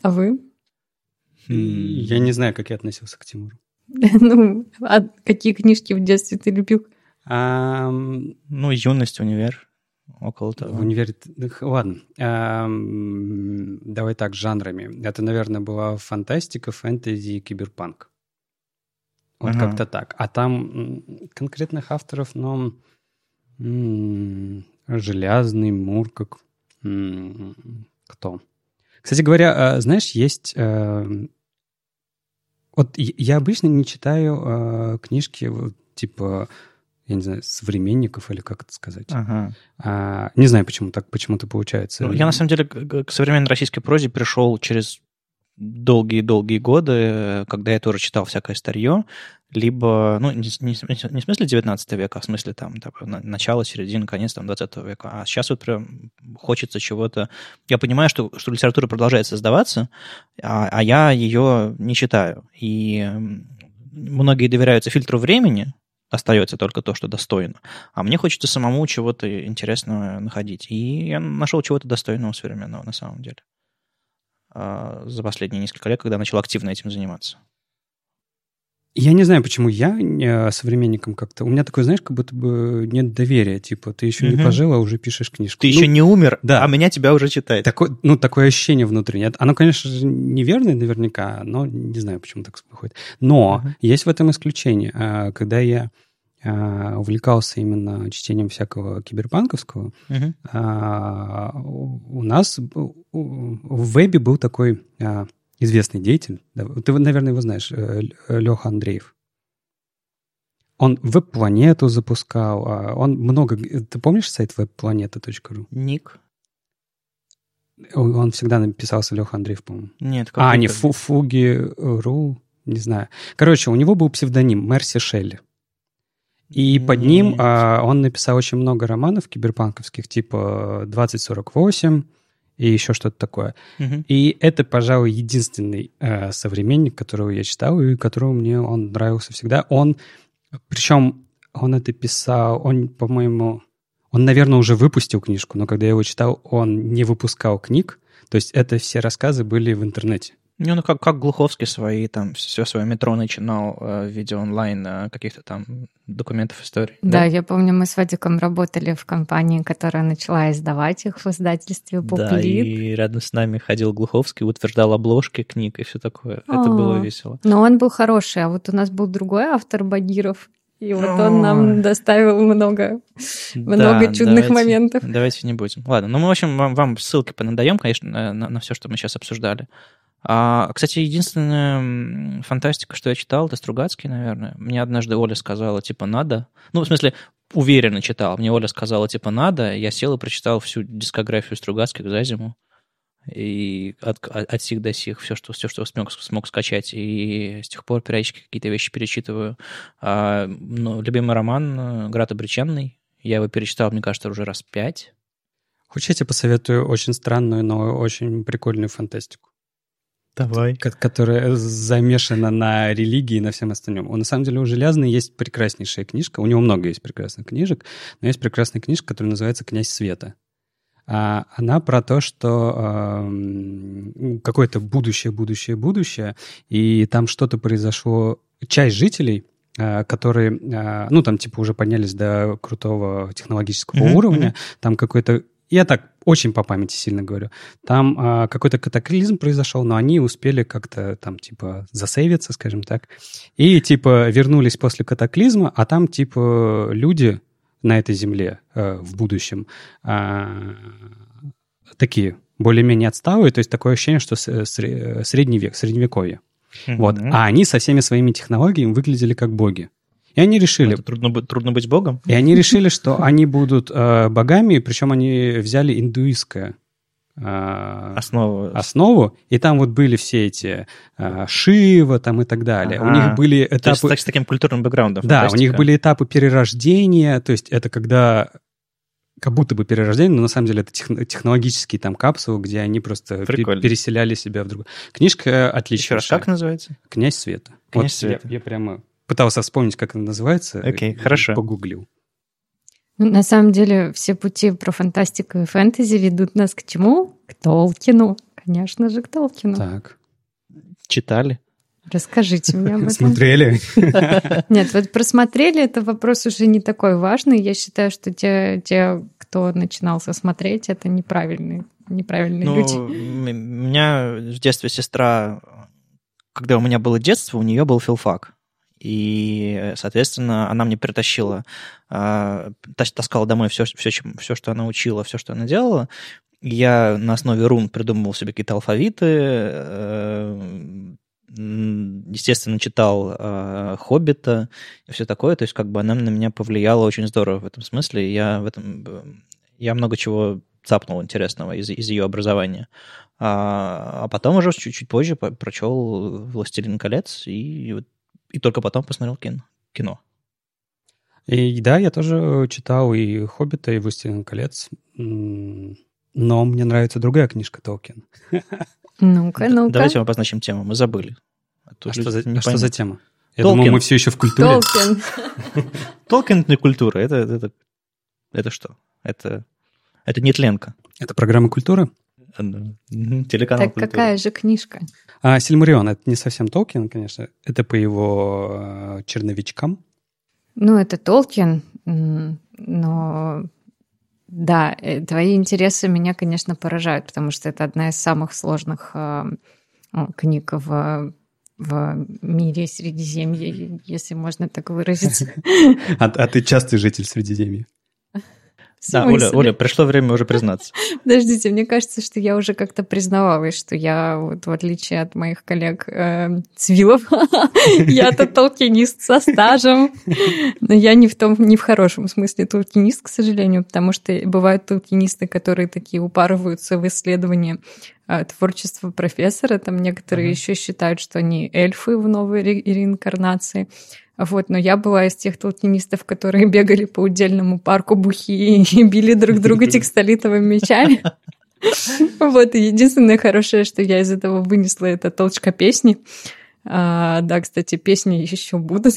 А вы? Я не знаю, как я относился к Тимуру. Ну, а какие книжки в детстве ты любил? А, ну, юность, универ, около того. Универ, ладно. Давай так, жанрами. Это, наверное, была фантастика, фэнтези и киберпанк. Вот ага. как-то так. А там конкретных авторов, но Железный, Муркок, кто? Кстати говоря, а, знаешь, есть... А, вот я обычно не читаю а, книжки типа я не знаю, современников или как это сказать. Ага. А, не знаю, почему так почему-то получается. Ну, я на самом деле к современной российской прозе пришел через долгие-долгие годы, когда я тоже читал всякое старье, либо, ну, не, не, не в смысле 19 века, а в смысле там, там начало, середина, конец там 20 века. А сейчас вот прям хочется чего-то... Я понимаю, что, что литература продолжает создаваться, а, а я ее не читаю. И многие доверяются фильтру времени, остается только то, что достойно. А мне хочется самому чего-то интересного находить. И я нашел чего-то достойного современного на самом деле за последние несколько лет, когда начал активно этим заниматься. Я не знаю, почему я э, современником как-то... У меня такое, знаешь, как будто бы нет доверия. Типа, ты еще угу. не пожил, а уже пишешь книжку. Ты ну, еще не умер, да. а меня тебя уже читает. Такое, ну, такое ощущение внутреннее. Оно, конечно же, неверное наверняка, но не знаю, почему так выходит. Но угу. есть в этом исключение. А, когда я а, увлекался именно чтением всякого киберпанковского, а, у нас в вебе был такой а, известный деятель. Ты, наверное, его знаешь, Леха Андреев. Он веб-планету запускал. а, Он много... Ты помнишь сайт webplaneta.ru? Ник? Он он всегда написался Леха Андреев, по-моему. Нет. А, какой-то- не Фу- Фуги.ру, не знаю. Короче, у него был псевдоним Мерси Шелли. И под ним а, он написал очень много романов киберпанковских, типа 2048 и еще что-то такое. Мгм. И это, пожалуй, единственный э, современник, которого я читал, и которого мне он нравился всегда. Он, причем он это писал, он, по-моему, он, наверное, уже выпустил книжку, но когда я его читал, он не выпускал книг, то есть это все рассказы были в интернете. Не, ну как, как Глуховский свои, там, все свое метро начинал э, в виде онлайн э, каких-то там документов историй. Да, я помню, мы с Вадиком работали в компании, которая начала издавать их в издательстве Да, Поплит. и рядом с нами ходил Глуховский, утверждал обложки книг и все такое. Это А. было весело. Но он был хороший, а вот у нас был другой автор Багиров. И вот он нам доставил много, много Да, чудных давайте- моментов. Давайте не будем. Ладно, ну мы, в общем, вам, вам ссылки понадаем, конечно, на, на, все, что мы сейчас обсуждали. А, кстати, единственная фантастика, что я читал, это Стругацкий, наверное. Мне однажды Оля сказала, типа, надо. Ну, в смысле, уверенно читал. Мне Оля сказала, типа, надо. Я сел и прочитал всю дискографию Стругацких за зиму. И от, от, от сих до сих все, что, все, что смог, смог скачать. И с тех пор периодически какие-то вещи перечитываю. А, ну, любимый роман э, «Град обреченный». Я его перечитал, мне кажется, уже раз пять. Хочешь, я тебе посоветую очень странную, но очень прикольную фантастику, Давай. ко- которая замешана на религии и на всем остальном. У, на самом деле у Желязной есть прекраснейшая книжка, у него много есть прекрасных книжек, но есть прекрасная книжка, которая называется «Князь света». А она про то, что эм, какое-то будущее, будущее, будущее, и там что-то произошло. Часть жителей, э, которые, э, ну, там, типа, уже поднялись до крутого технологического Мгм, уровня, там какой-то... Я так очень по памяти сильно говорю. Там а, какой-то катаклизм произошел, но они успели как-то там, типа, засейвиться, скажем так. И, типа, вернулись после катаклизма, а там, типа, люди на этой земле э, в будущем а, такие более-менее отсталые, то есть такое ощущение, что сре- средний век, средневековье. Вот. Мгм. А они со всеми своими технологиями выглядели как боги. И они решили, Это трудно, быть- трудно быть богом? и они решили, что они будут э, богами, причем они взяли индуистское э, Основа. основу, и там вот были все эти э, Шива там и так далее. У Ага. них были То есть этапы... так, с таким культурным бэкграундом. Да, у фантастика. них были этапы перерождения, то есть это когда как будто бы перерождение, но на самом деле это тех- технологические там капсулы, где они просто Прикольно. переселяли себя в другую. Книжка отличная. Еще раз, как называется? «Князь света». «Князь Вот света». Я, я прямо пытался вспомнить, как она называется. Окей, и хорошо. Погуглил. Ну, на самом деле, все пути про фантастику и фэнтези ведут нас к чему? К Толкину. Конечно же, к Толкину. Так. Читали? Расскажите мне об этом. Смотрели? Нет, вот просмотрели, это вопрос уже не такой важный. Я считаю, что те, те кто начинался смотреть, это неправильные, неправильные Ну, люди. м- у меня в детстве сестра, когда у меня было детство, у нее был филфак. И, соответственно, она мне притащила, а, тас- таскала домой все, все, все, что она учила, все, что она делала. Я на основе рун придумывал себе какие-то алфавиты, э, естественно, читал э, «Хоббита» и все такое. То есть как бы она на меня повлияла очень здорово в этом смысле. Я в этом... Я много чего цапнул интересного из, из ее образования. А, а потом уже чуть-чуть позже по- прочел «Властелин колец» и, вот- и только потом посмотрел кино. кино. И да, я тоже читал и «Хоббита», и «Властелин колец». Но мне нравится другая книжка Толкин. Ну-ка, ну-ка. Давайте мы обозначим тему. Мы забыли. то А что, люди за, не а что за тема? Я Толкин. думал, мы все еще в культуре. Толкин. Толкин культура. Это, это, это что? Это, это нетленка. Это программа культуры. Телеканал Так «Культура». какая же книжка? А Сильмарион — это не совсем Толкин, конечно. Это по его э, черновичкам. Ну, это Толкин, но да, э, твои интересы меня, конечно, поражают, потому что это одна из самых сложных э, книг в в мире Средиземья, если можно так выразиться. А, а ты частый житель Средиземья? Да, Оля, Оля, пришло время уже признаться. Подождите, мне кажется, что я уже как-то признавалась, что я, вот в отличие от моих коллег э, цивилов, я-то толкинист со стажем. Но я не в том, не в хорошем смысле толкинист, к сожалению, потому что бывают толкинисты, которые такие упарываются в исследовании э, творчества профессора. Там некоторые uh-huh. еще считают, что они эльфы в новой ре- реинкарнации. Вот, но я была из тех толкинистов, которые бегали по удельному парку бухи и били друг друга текстолитовыми мечами. Вот, и единственное хорошее, что я из этого вынесла, это толчка песни. А, да, кстати, песни еще будут.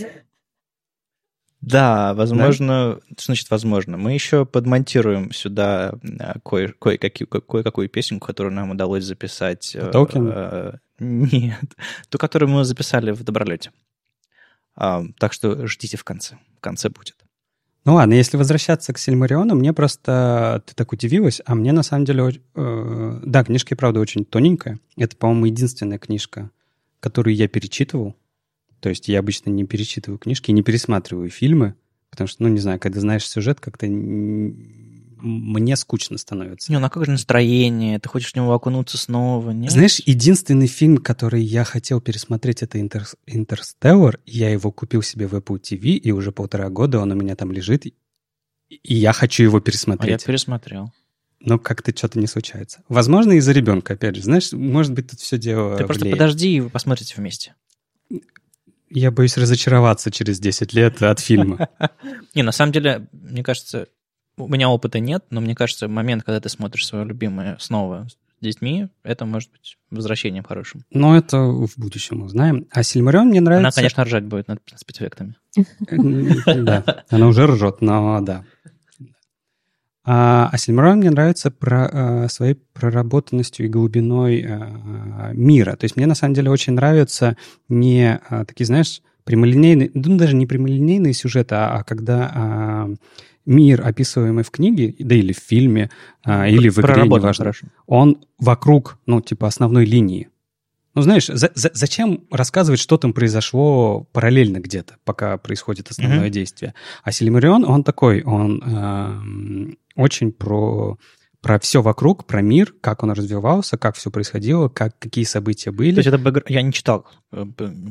Да, возможно, да? что значит возможно? Мы еще подмонтируем сюда а, кое- кое-какую, кое-какую песенку, которую нам удалось записать. Толкин? Э, нет, ту, которую мы записали в Добролете. Так что ждите в конце. В конце будет. Ну ладно, если возвращаться к Сильмариону, мне просто... Ты так удивилась, а мне на самом деле... Э, да, книжка правда очень тоненькая. Это, по-моему, единственная книжка, которую я перечитывал. То есть я обычно не перечитываю книжки, не пересматриваю фильмы, потому что, ну, не знаю, когда знаешь сюжет, как-то мне скучно становится. Не, ну а как же настроение? Ты хочешь в него окунуться снова? Нет? Знаешь, единственный фильм, который я хотел пересмотреть, это Интер... «Интерстеллар». Я его купил себе в Apple TV, и уже полтора года он у меня там лежит, и я хочу его пересмотреть. А я пересмотрел. Но как-то что-то не случается. Возможно, из-за ребенка, опять же. Знаешь, может быть, тут все дело Ты просто влияет. подожди, и вы посмотрите вместе. Я боюсь разочароваться через 10 лет от фильма. Не, на самом деле, мне кажется, у меня опыта нет, но мне кажется, момент, когда ты смотришь свое любимое снова с детьми, это может быть возвращением хорошим. Но это в будущем узнаем. А Сильмарион мне нравится... Она, конечно, ржать будет над спецэффектами. Да, она уже ржет, но да. А, а Сильмарион мне нравится про, а, своей проработанностью и глубиной а, мира. То есть мне на самом деле очень нравятся не такие, знаешь, прямолинейные, ну даже не прямолинейные сюжеты, а, а когда а, мир, описываемый в книге, да или в фильме, а, или в игре, неважно, хорошо. он вокруг, ну, типа, основной линии. Ну, знаешь, за, за, зачем рассказывать, что там произошло параллельно где-то, пока происходит основное mm-hmm. действие? А Сильмариллион, он такой, он э, очень про про все вокруг, про мир, как он развивался, как все происходило, как, какие события были. То есть это backgr... я не читал, э,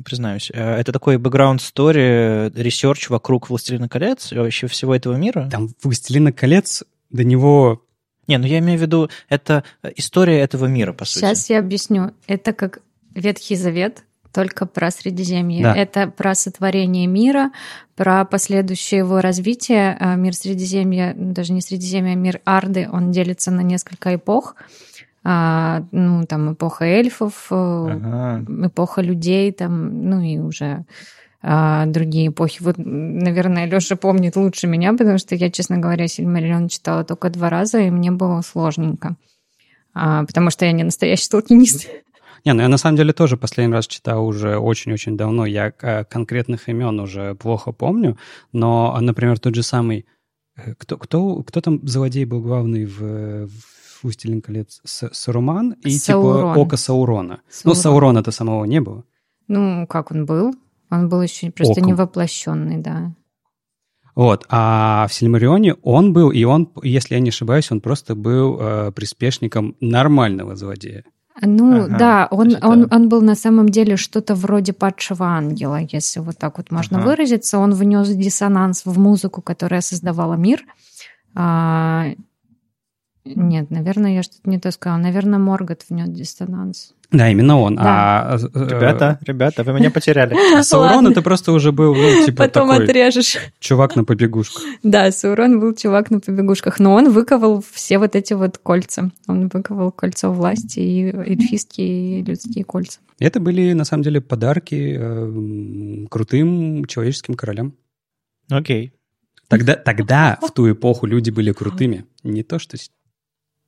признаюсь. Э, это такой background story, research вокруг «Властелина колец» и вообще всего этого мира? Там «Властелина колец» до него... Не, ну я имею в виду, это история этого мира, по сути. Сейчас я объясню. Это как Ветхий Завет, только про Средиземье. Да. Это про сотворение мира, про последующее его развитие. А, мир Средиземья, даже не Средиземья, а мир Арды, он делится на несколько эпох. А, ну, там эпоха эльфов, э, ага. эпоха людей, там, ну и уже а, другие эпохи. Вот, наверное, Леша помнит лучше меня, потому что я, честно говоря, Сильмариллион читала только два раза, и мне было сложненько. А, потому что я не настоящий толкинист. Не, ну я на самом деле тоже последний раз читал уже очень-очень давно. Я э, конкретных имен уже плохо помню, но, например, тот же самый... Э, кто, кто, кто там злодей был главный в, в «Властелин колец»? С, Саруман и типа, Саурон. типа Око Саурона. Саурон. Ну, Саурона-то самого не было. Ну, как он был? Он был еще просто Оком. невоплощенный, да. Вот. А в Сильмарионе он был, и он, если я не ошибаюсь, он просто был э, приспешником нормального злодея. Ну ага, да, он, это... он, он был на самом деле что-то вроде падшего ангела, если вот так вот можно ага. выразиться. Он внес диссонанс в музыку, которая создавала мир. А, нет, наверное, я что-то не то сказала. Наверное, Моргот внес диссонанс. Да, именно он. Да. А, э, ребята, ребята, вы меня потеряли. Саурон это просто уже был, ну, типа Потом такой отрежешь. чувак на побегушках. Да, Саурон был чувак на побегушках, но он выковал все вот эти вот кольца. Он выковал кольцо власти и эльфийские и людские кольца. Это были, на самом деле, подарки э, крутым человеческим королям. Окей. Тогда, тогда, в ту эпоху, люди были крутыми. Не то, что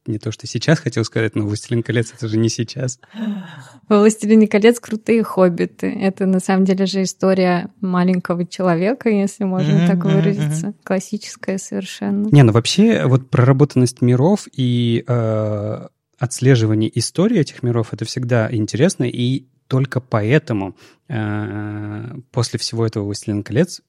не то, что сейчас хотел сказать, но «Властелин колец» — это же не сейчас. «Властелин колец» — крутые хоббиты. Это, на самом деле, же история маленького человека, если можно mm-hmm, так выразиться. Mm-hmm. Классическая совершенно. Не, ну вообще вот проработанность миров и э, отслеживание истории этих миров — это всегда интересно. И только поэтому после всего этого «Властелин колец»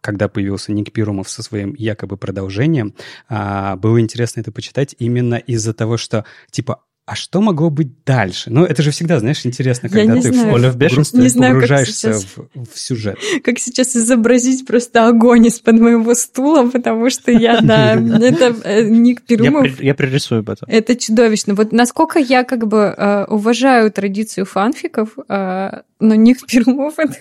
когда появился Ник Пирумов со своим якобы продолжением, было интересно это почитать именно из-за того, что, типа, а что могло быть дальше? Ну, это же всегда, знаешь, интересно, когда ты знаю. в поле в бешенстве не знаю, погружаешься сейчас, в, в сюжет. Как сейчас изобразить просто огонь из-под моего стула, потому что я, да, это э, Ник Перумов. Я пририсую об этом. Это чудовищно. Вот насколько я как бы э, уважаю традицию фанфиков, э, но Ник Перумов это...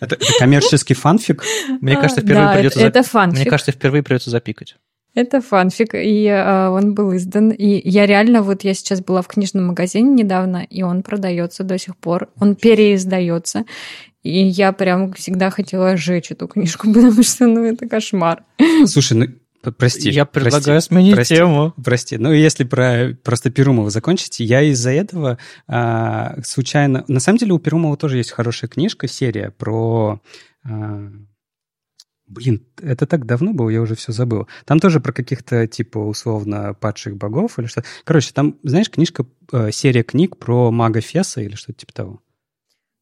Это, это коммерческий фанфик? Мне кажется, впервые да, придется... Это, это фанфик. Мне кажется, впервые придется запикать. Это фанфик, и э, он был издан. И я реально, вот я сейчас была в книжном магазине недавно, и он продается до сих пор. Он переиздается. И я прям всегда хотела сжечь эту книжку, потому что, ну, это кошмар. Слушай, ну, прости. Я предлагаю прости, сменить прости, тему. Прости. Ну, если про просто Перумова закончить, я из-за этого а, случайно... На самом деле у Перумова тоже есть хорошая книжка, серия про... А, Блин, это так давно было, я уже все забыл. Там тоже про каких-то, типа, условно, падших богов или что. Короче, там, знаешь, книжка, э, серия книг про мага Феса или что-то типа того.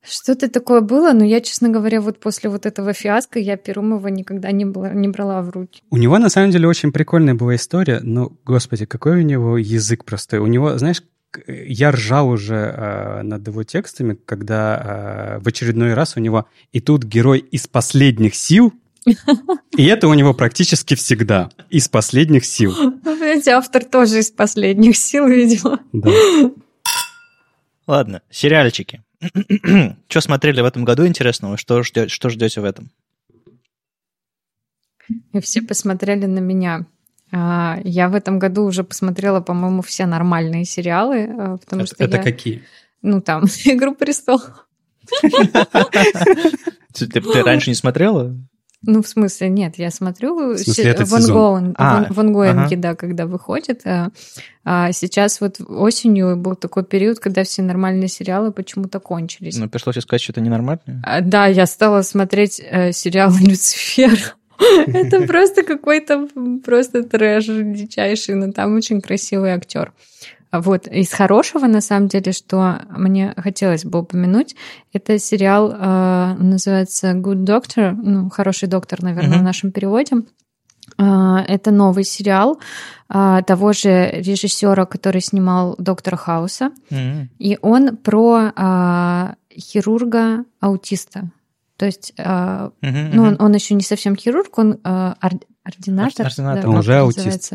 Что-то такое было, но я, честно говоря, вот после вот этого фиаско я Перумова никогда не, была, не брала в руки. У него, на самом деле, очень прикольная была история, но, господи, какой у него язык простой. У него, знаешь, я ржал уже э, над его текстами, когда э, в очередной раз у него и тут герой из последних сил и это у него практически всегда из последних сил. Понимаете, автор тоже из последних сил, видимо. Да. Ладно, сериальчики. что смотрели в этом году интересного? Что ждете, что ждете в этом? И все посмотрели на меня. А, я в этом году уже посмотрела, по-моему, все нормальные сериалы, а, потому это, что это я... какие? Ну, там, «Игру престолов». Ты раньше не смотрела? Ну, в смысле, нет, я смотрю Ван Гоен, а, Ван Гоенги, ага. да, когда выходит. А, а сейчас вот осенью был такой период, когда все нормальные сериалы почему-то кончились. Ну, пришлось сказать, что это ненормально. А, да, я стала смотреть э, сериал «Люцифер». Это просто какой-то просто трэш дичайший, но там очень красивый актер. Вот, из хорошего, на самом деле, что мне хотелось бы упомянуть, это сериал, э, называется Good Doctor, ну, хороший доктор, наверное, mm-hmm. в нашем переводе. Э, это новый сериал э, того же режиссера, который снимал Доктора Хауса. Mm-hmm. И он про э, хирурга аутиста. То есть, mm-hmm. ну, он, он еще не совсем хирург, он ординатор. Ординатор, да, он уже аутист.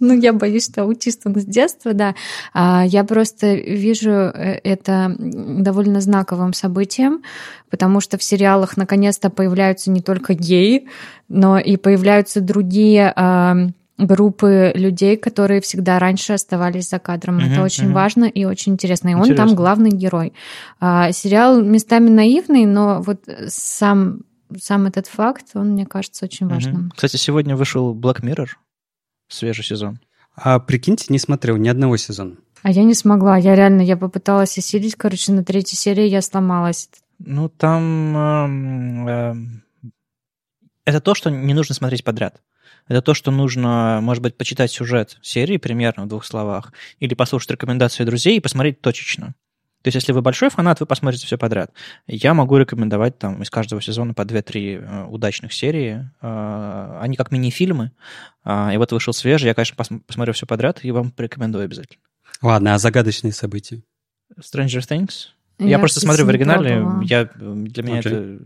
Ну, я боюсь, что аутист он с детства, да. А я просто вижу э, это довольно знаковым событием, потому что в сериалах наконец-то появляются не только геи, но и появляются другие а, группы людей, которые всегда раньше оставались за кадром. Uh-huh, это очень uh-huh. важно и очень интересно. И интересно. он там главный герой. А, сериал местами наивный, но вот сам сам этот факт, он, мне кажется, очень важным. Uh-huh. Кстати, сегодня вышел Black Mirror свежий сезон. А прикиньте, не смотрел ни одного сезона. А я не смогла. Я реально, я попыталась осилить, короче, на третьей серии я сломалась. Ну, там... Э, э, это то, что не нужно смотреть подряд. Это то, что нужно, может быть, почитать сюжет серии примерно в двух словах, или послушать рекомендации друзей и посмотреть точечно. То есть, если вы большой фанат, вы посмотрите все подряд. Я могу рекомендовать там из каждого сезона по 2-3 э, удачных серии. Э, они как мини-фильмы. А, и вот вышел свежий. Я, конечно, посмотрю все подряд и вам порекомендую обязательно. Ладно, а загадочные события? Stranger Things? Я, я просто смотрю в оригинале. Я, для меня okay. это...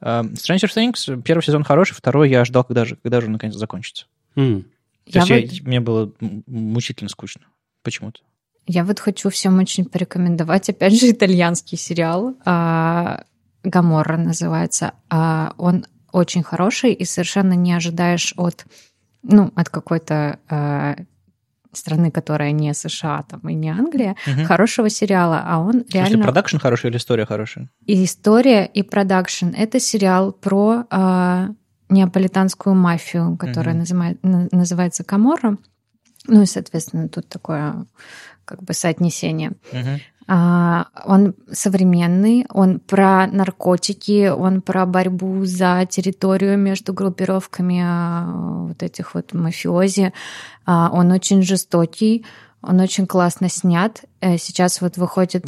Э, Stranger Things, первый сезон хороший, второй я ждал, когда же, когда же наконец закончится. Mm. То я есть вот... я, мне было мучительно скучно почему-то. Я вот хочу всем очень порекомендовать, опять же, итальянский сериал. А, Гаморра называется. А, он очень хороший, и совершенно не ожидаешь от, ну, от какой-то а, страны, которая не США там, и не Англия, угу. хорошего сериала, а он реально... Слушайте, продакшн хороший или история хорошая? И история, и продакшн. Это сериал про э, неаполитанскую мафию, которая угу. называет, называется Каморра. Ну и, соответственно, тут такое как бы соотнесение. Uh-huh. А, он современный, он про наркотики, он про борьбу за территорию между группировками а, вот этих вот мафиози. А, он очень жестокий, Он очень классно снят. Э, сейчас вот выходит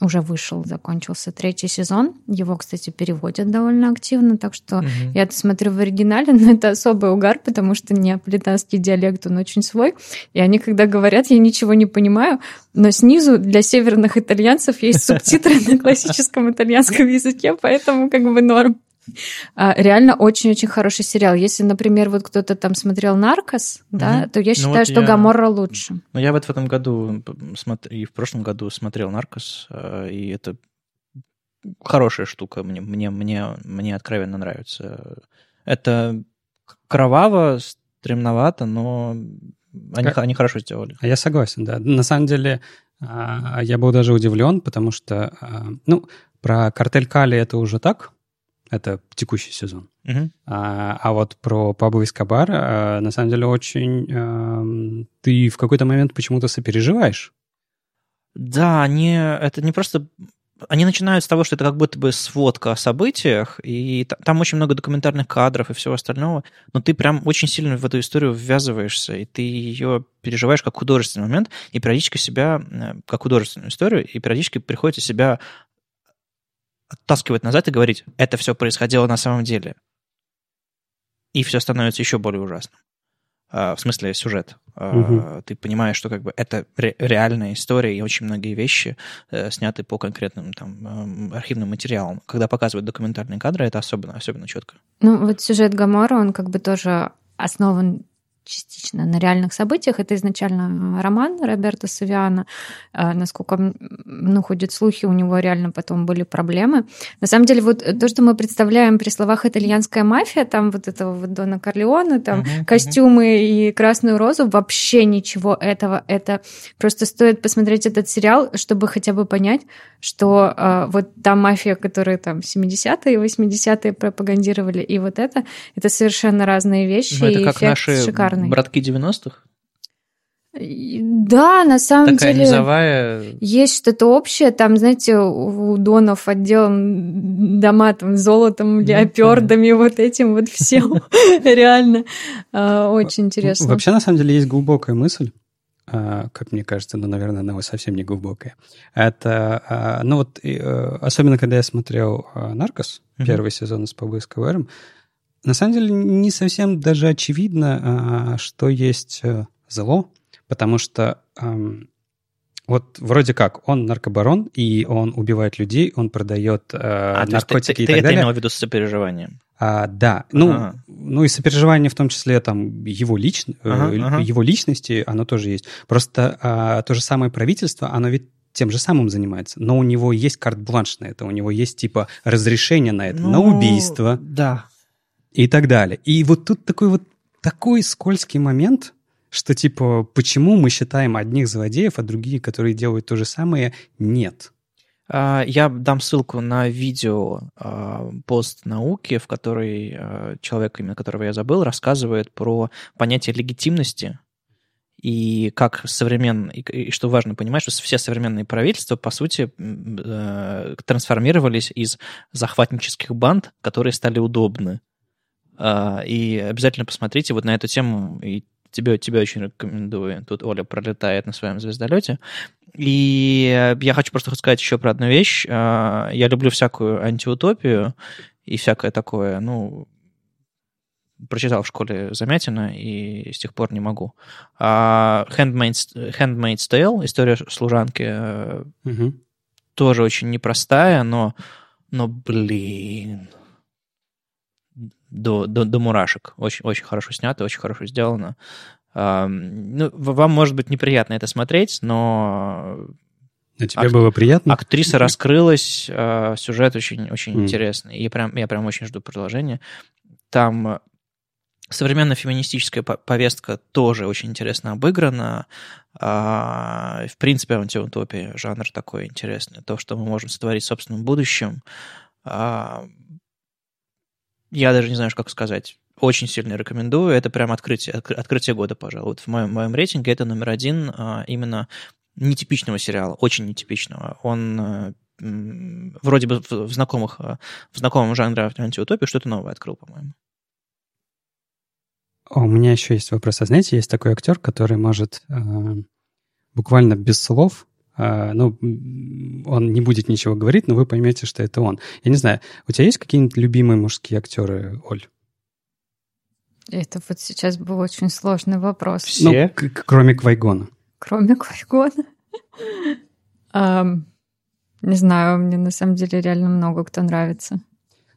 уже вышел, закончился третий сезон. Его, кстати, переводят довольно активно, так что угу. я это смотрю в оригинале, но это особый угар, потому что неаполитанский диалект, он очень свой. И они, когда говорят, я ничего не понимаю, но снизу для северных итальянцев есть субтитры на классическом итальянском языке, поэтому как бы норм. А, реально очень-очень хороший сериал. Если, например, вот кто-то там смотрел «Наркос», угу. да, то я ну считаю, ну, вот что я... «Гаморра» лучше. Ну, я вот в этом году и в прошлом году смотрел «Наркос», а, и это хорошая штука. Мне, мне, мне, мне откровенно нравится. Это кроваво, стремновато, но они, как... они хорошо сделали. Я согласен, да. На самом деле, а, я был даже удивлен, потому что, ну, про «Картель Кали» это уже так, это текущий сезон. Uh-huh. А, а вот про Пабло Эскобар, а, на самом деле, очень... А, ты в какой-то момент почему-то сопереживаешь. Да, они... Это не просто... Они начинают с того, что это как будто бы сводка о событиях, и там очень много документальных кадров и всего остального, но ты прям очень сильно в эту историю ввязываешься, и ты ее переживаешь как художественный момент, и периодически себя, э, как художественную историю, и периодически приходится себя оттаскивать назад и говорить, это все происходило на самом деле. И все становится еще более ужасным. А, в смысле, сюжет. Угу. Ты понимаешь, что как бы это ре- реальная история, и очень многие вещи э, сняты по конкретным там архивным материалам. Когда показывают документальные кадры, это особенно, особенно четко. Ну, вот сюжет Гамора, он как бы тоже основан частично на реальных событиях. Это изначально роман Роберта Савиана. А, насколько ну, ходят слухи, у него реально потом были проблемы. На самом деле, вот то, что мы представляем при словах «итальянская мафия», там вот этого вот Дона Корлеона, там uh-huh, костюмы uh-huh. и красную розу, вообще ничего этого. Это просто стоит посмотреть этот сериал, чтобы хотя бы понять, что э, вот та мафия, которую там 70-е и 80-е пропагандировали, и вот это, это совершенно разные вещи, ну, это и как наши шикарный. Братки 90-х? Да, на самом Такая деле низовая... есть что-то общее. Там, знаете, у Донов отделом дома там золотом, леопердами, ну, вот этим вот всем. Реально а, очень интересно. Вообще, на самом деле, есть глубокая мысль а, как мне кажется, но, наверное, она совсем не глубокая. Это, а, ну вот, э, особенно когда я смотрел «Наркос», первый сезон с Пабло Эскобаром, на самом деле не совсем даже очевидно, что есть э, зло, потому что вот вроде как, он наркобарон, и он убивает людей, он продает э, а, наркотики ты, и ты, так ты далее. это имел в виду с сопереживанием? А, да, ну, ага. ну и сопереживание в том числе там его, лич... Э, ага, ага. его личности, оно тоже есть. Просто а, то же самое правительство, оно ведь тем же самым занимается, но у него есть карт-бланш на это, у него есть типа разрешение на это, ну, на убийство. Да. И так далее. И вот тут такой вот такой скользкий момент, что типа почему мы считаем одних злодеев, а другие, которые делают то же самое, нет. А, я дам ссылку на видео а, пост науки, в которой а, человек, имя которого я забыл, рассказывает про понятие легитимности и как современные, и, что важно понимать, что все современные правительства, по сути, э, трансформировались из захватнических банд, которые стали удобны. И обязательно посмотрите вот на эту тему, и тебе, тебе очень рекомендую. Тут Оля пролетает на своем звездолете. И я хочу просто сказать еще про одну вещь. А, я люблю всякую антиутопию и всякое такое, ну, прочитал в школе Замятина и с тех пор не могу. А Handmaid's, Handmaid's Tale, история служанки, угу. тоже очень непростая, но, но блин, до, до, до мурашек. Очень, очень хорошо снято, очень хорошо сделано. Ну, вам может быть неприятно это смотреть, но... А тебе Ак... было приятно? Актриса раскрылась, а, сюжет очень, очень mm. интересный. И прям, я прям очень жду продолжения. Там современная феминистическая повестка тоже очень интересно обыграна. А, в принципе, антиутопия жанр такой интересный. То, что мы можем сотворить в собственном будущем. Я даже не знаю, как сказать очень сильно рекомендую. Это прям открытие, открытие года, пожалуй. Вот в моем, моем рейтинге это номер один а, именно нетипичного сериала, очень нетипичного. Он э, вроде бы в знакомых, э, в знакомом жанре антиутопии что-то новое открыл, по-моему. У меня еще есть вопрос. А знаете, есть такой актер, который может э, буквально без слов, а, ну, он не будет ничего говорить, но вы поймете, что это он. Я не знаю, у тебя есть какие-нибудь любимые мужские актеры, Оль? Это вот сейчас был очень сложный вопрос. Все? Ну, кроме Квайгона. Кроме Квайгона? Не знаю, мне на самом деле реально много кто нравится.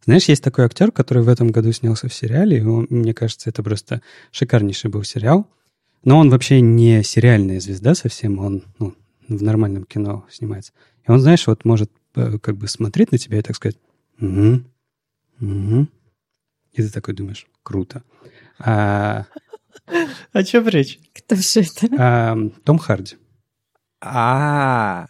Знаешь, есть такой актер, который в этом году снялся в сериале, и он, мне кажется, это просто шикарнейший был сериал. Но он вообще не сериальная звезда совсем, он ну, в нормальном кино снимается. И он, знаешь, вот может э, как бы смотреть на тебя и так сказать, угу, угу. И ты такой думаешь, круто. А, О чем речь? Кто же это? а, Том Харди. А,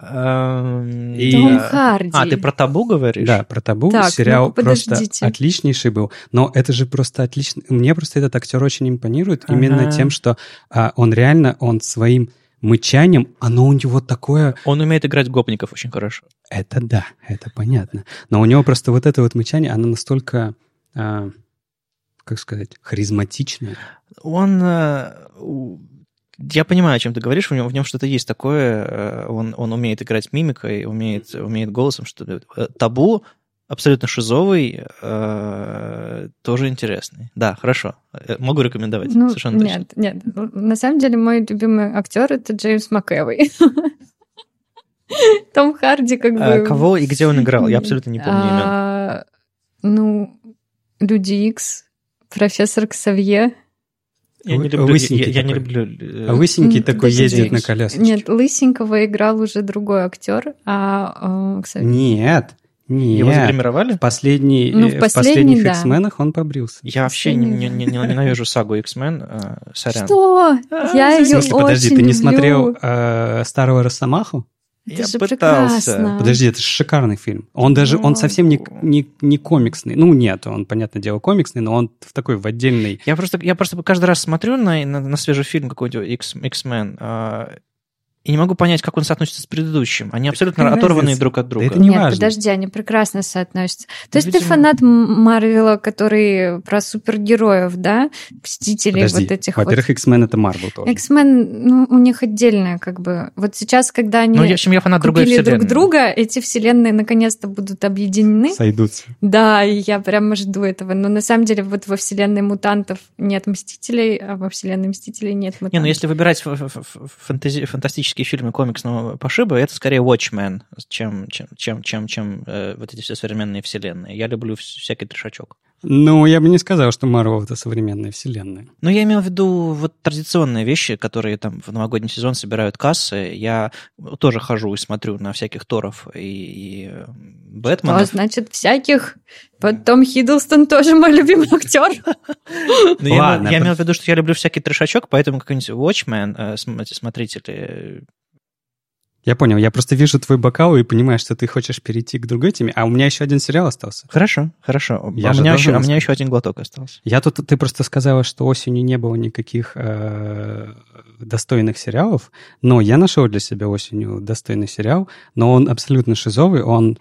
эм, И- Том э, Харди. А, ты про табу говоришь? Да, про табу Так, сериал ну-ка, просто отличнейший был. Но это же просто отлично. Мне просто этот актер очень импонирует именно Ага. тем, что а, он реально, он своим мычанием, оно у него такое... Он умеет играть гопников очень хорошо. Это да, это понятно. Но у него просто вот это вот мычание, оно настолько, а, как сказать, харизматичное. Он... э, Я понимаю, о чем ты говоришь, в нем, в нем что-то есть такое, э, он, он умеет играть мимикой, умеет, умеет голосом, что э, табу абсолютно шизовый, э, тоже интересный. Да, хорошо. Э, Могу рекомендовать, Ну, совершенно точно. нет, нет. На самом деле мой любимый актер это Джеймс МcЭвой. Том Харди как А бы... кого и где он играл? Я абсолютно не помню имен. А, Ну, Люди Икс, профессор Ксавье. Я не люблю... Я, лысенький я не такой. люблю... э, А лысенький М, такой подожди. ездит на колясочке. Нет, Лысенького играл уже другой актер, а э, Ксавье... Нет, нет. Его загримировали? В, последний, Ну, в э, в последний, последних да. X-менах он побрился. Я вообще не, не- не- ненавижу сагу X-Men. э, Сорян. Что? А, Я в ее В смысле, подожди, очень ты не смотрел э, старого Росомаху? Это Я же пытался. прекрасно. Подожди, это же шикарный фильм. Он даже, он совсем не, не, не комиксный. Ну, нет, он, понятное дело, комиксный, но он в такой, в отдельный... Я просто, я просто каждый раз смотрю на, на, на свежий фильм какой-то X, X-Men и не могу понять, как он соотносится с предыдущим. Они абсолютно какая оторванные разница? друг от друга. это не Нет, важно. подожди, они прекрасно соотносятся. То есть ты Видимо. фанат М- Марвела, который про супергероев, да? Мстителей Подожди, вот этих вот. во-первых, X-Men это Марвел тоже. X-Men, ну, у них отдельная, как бы. Вот сейчас, когда они Ну, в общем, я фанат другой купили друг друга, эти вселенные наконец-то будут объединены. Сойдутся. Да, и я прямо жду этого. Но на самом деле вот во вселенной мутантов нет Мстителей, а во вселенной Мстителей нет мутантов. Не, ну если выбирать ф- ф- ф- фэнтези- фантастические фильмы комиксного пошиба, это скорее Watchmen, чем, чем, чем, чем, чем э, вот эти все современные вселенные. Я люблю вс- всякий трешачок. Ну, я бы не сказал, что Марвел это современная вселенная. Но я имел в виду вот традиционные вещи, которые там в новогодний сезон собирают кассы. Я тоже хожу и смотрю на всяких Торов и, и э, Что Бэтменов. значит всяких? Вот Том Хиддлстон тоже мой любимый актер. Ну, я, Ладно, имел- я это- имел в виду, что я люблю всякий трешачок, поэтому какой-нибудь Watchmen, э, см- смотрители, э, Я понял, я просто вижу твой бокал и понимаю, что ты хочешь перейти к другой теме, а у меня еще один сериал остался. Хорошо, хорошо. Я а, у меня еще, а у меня еще один глоток остался. Я тут, ты просто сказала, что осенью не было никаких э, достойных сериалов, но я нашел для себя осенью достойный сериал, но он абсолютно шизовый, он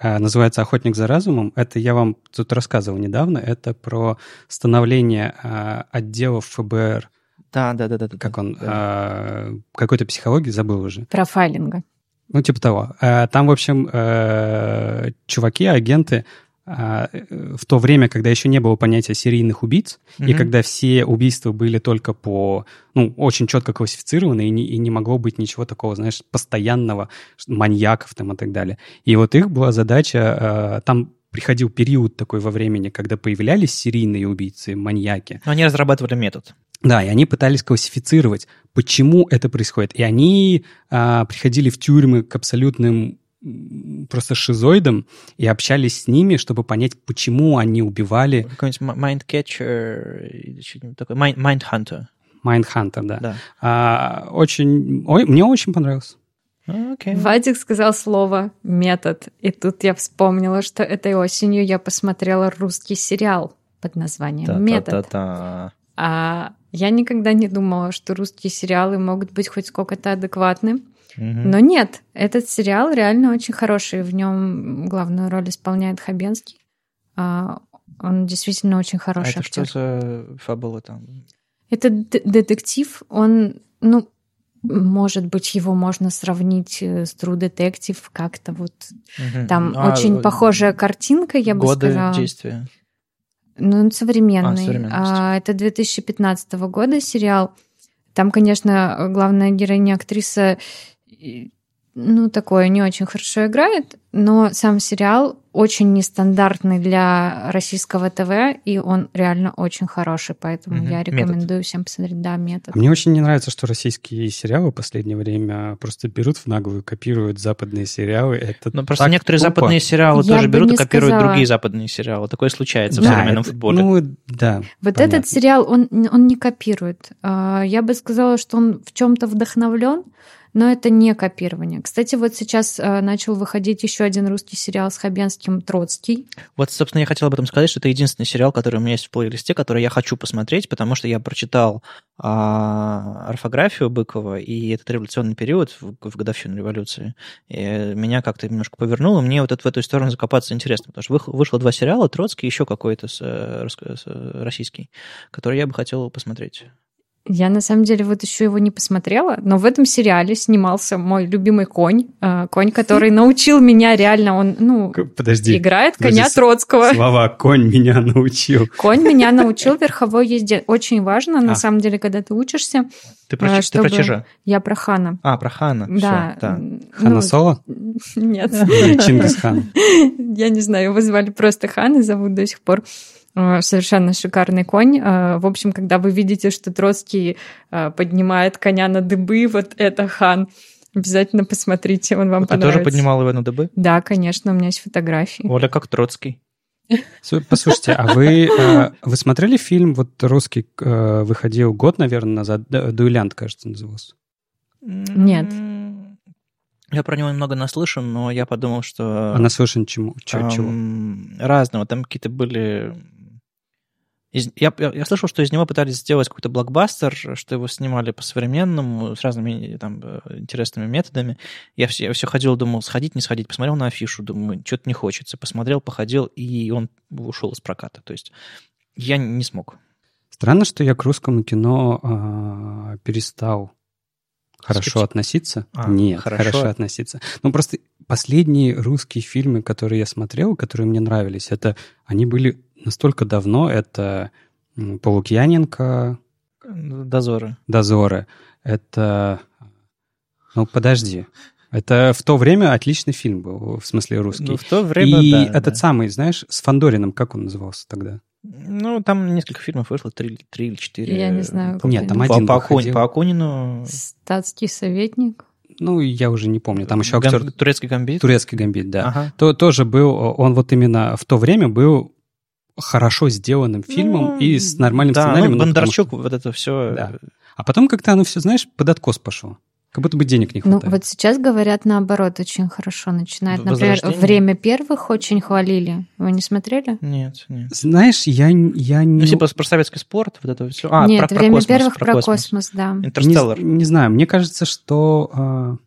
э, называется «Охотник за разумом». Это я вам тут рассказывал недавно, это про становление э, отделов ФБР, Да, да, да, да. да, как он, да. э, какой-то психологии, забыл уже. Профайлинга. Ну, типа того. Э, Там, в общем, э, чуваки, агенты в то время, когда еще не было понятия серийных убийц, и Мгм. когда все убийства были только по, ну, очень четко классифицированы, и не, и не могло быть ничего такого, знаешь, постоянного, маньяков там и так далее. И вот их была задача, там приходил период такой во времени, когда появлялись серийные убийцы, маньяки, Но они разрабатывали метод. Да, и они пытались классифицировать, почему это происходит. И они а, приходили в тюрьмы к абсолютным просто шизоидам и общались с ними, чтобы понять, почему они убивали Какой-нибудь Mindcatcher или что-нибудь такое. Mind, Mindhunter. Майндхантер, да. Да. А, очень, ой, мне очень понравилось. А, Окей. Вадик сказал слово «метод», и тут я вспомнила, что этой осенью я посмотрела русский сериал под названием «Метод». Та-та-та-та. А я никогда не думала, что русские сериалы могут быть хоть сколько-то адекватны. Мгм. Но нет, этот сериал реально очень хороший. В нем главную роль исполняет Хабенский. А, Он действительно очень А хороший это что за фабула там? Это детектив, он, ну, может быть, его можно сравнить э, с True Detective как-то вот. Угу. Там а, очень похожая картинка, я годы бы сказала. действия? Ну, он современный. А, а, это 2015 года сериал. Там, конечно, главная героиня актриса ну, такое не очень хорошо играет, но сам сериал очень нестандартный для российского ТВ, и он реально очень хороший, поэтому угу. я рекомендую метод. всем посмотреть, да, метод. Мне очень не нравится, что российские сериалы в последнее время просто берут в наглую, копируют западные сериалы. Это ну, просто некоторые тупо. западные сериалы я тоже берут и копируют сказала... другие западные сериалы. Такое случается да, в современном это, футболе. Ну, да. Вот понятно. этот сериал, он, он не копирует. А, я бы сказала, что он в чем-то вдохновлен, но это не копирование. Кстати, вот сейчас э, начал выходить еще один русский сериал с Хабенским «Троцкий». Вот, собственно, я хотел об этом сказать, что это единственный сериал, который у меня есть в плейлисте, который я хочу посмотреть, потому что я прочитал а, орфографию Быкова и этот революционный период в, в годовщину революции. И меня как-то немножко повернуло. Мне вот это, в эту сторону закопаться интересно, потому что вышло два сериала, «Троцкий» еще какой-то с, э, с, э, российский, который я бы хотел посмотреть. Я на самом деле вот еще его не посмотрела, но в этом сериале снимался мой любимый конь, э, конь, который научил меня реально, он, ну, подожди, играет коня подожди, Троцкого. Слова «конь меня научил». Конь меня научил верховой езде. Очень важно, на а. самом деле, когда ты учишься. Ты про, чтобы... ты про чижа? Я про Хана. А, про Хана. Да. Все, да. Хана ну, Соло? Нет. Чингисхан. Я не знаю, его звали просто Хан и зовут до сих пор. Э, совершенно шикарный конь. Э, в общем, когда вы видите, что Троцкий э, поднимает коня на дыбы, вот это хан. Обязательно посмотрите, он вам Ты понравится. тоже поднимал его на дыбы? Да, конечно, у меня есть фотографии. Оля как Троцкий. Послушайте, а вы, вы смотрели фильм, вот русский выходил год, наверное, назад, «Дуэлянт», кажется, назывался? Нет. Я про него немного наслышан, но я подумал, что... А наслышан чему? Чего? Эм, разного. Там какие-то были из, я, я, я слышал, что из него пытались сделать какой-то блокбастер, что его снимали по-современному, с разными там, э, интересными методами. Я все, я все ходил, думал, сходить, не сходить. Посмотрел на афишу, думаю, что-то не хочется. Посмотрел, походил, и он ушел из проката. То есть я не смог. Странно, что я к русскому кино э, перестал хорошо Скепти... относиться. А, Нет, хорошо. хорошо относиться. Ну, просто последние русские фильмы, которые я смотрел, которые мне нравились, это они были настолько давно. Это Полукьяненко. Дозоры. Дозоры. Это... Ну, подожди. Это в то время отличный фильм был, в смысле русский. Ну, в то время, И да, этот да. самый, знаешь, с Фандориным, как он назывался тогда? Ну, там несколько фильмов вышло, три, три или четыре. Я не знаю. Нет, там один по, Акунину, по Акунину... Статский советник. Ну, я уже не помню. Там еще актер... Турецкий гамбит? Турецкий гамбит, да. Ага. То, тоже был, он вот именно в то время был хорошо сделанным фильмом ну, и с нормальным да, сценарием. Ну, Бондарчук, что... вот это все... Да. А потом как-то оно все, знаешь, под откос пошло. Как будто бы денег не хватает. Ну, вот сейчас говорят наоборот, очень хорошо начинает. Например, «Время первых» очень хвалили. Вы не смотрели? Нет, нет. Знаешь, я, я не... Ну, типа про советский спорт, вот это все. А, нет, про, «Время про космос, первых» про, про космос. космос, да. Интерстеллар. Не, не знаю, мне кажется, что...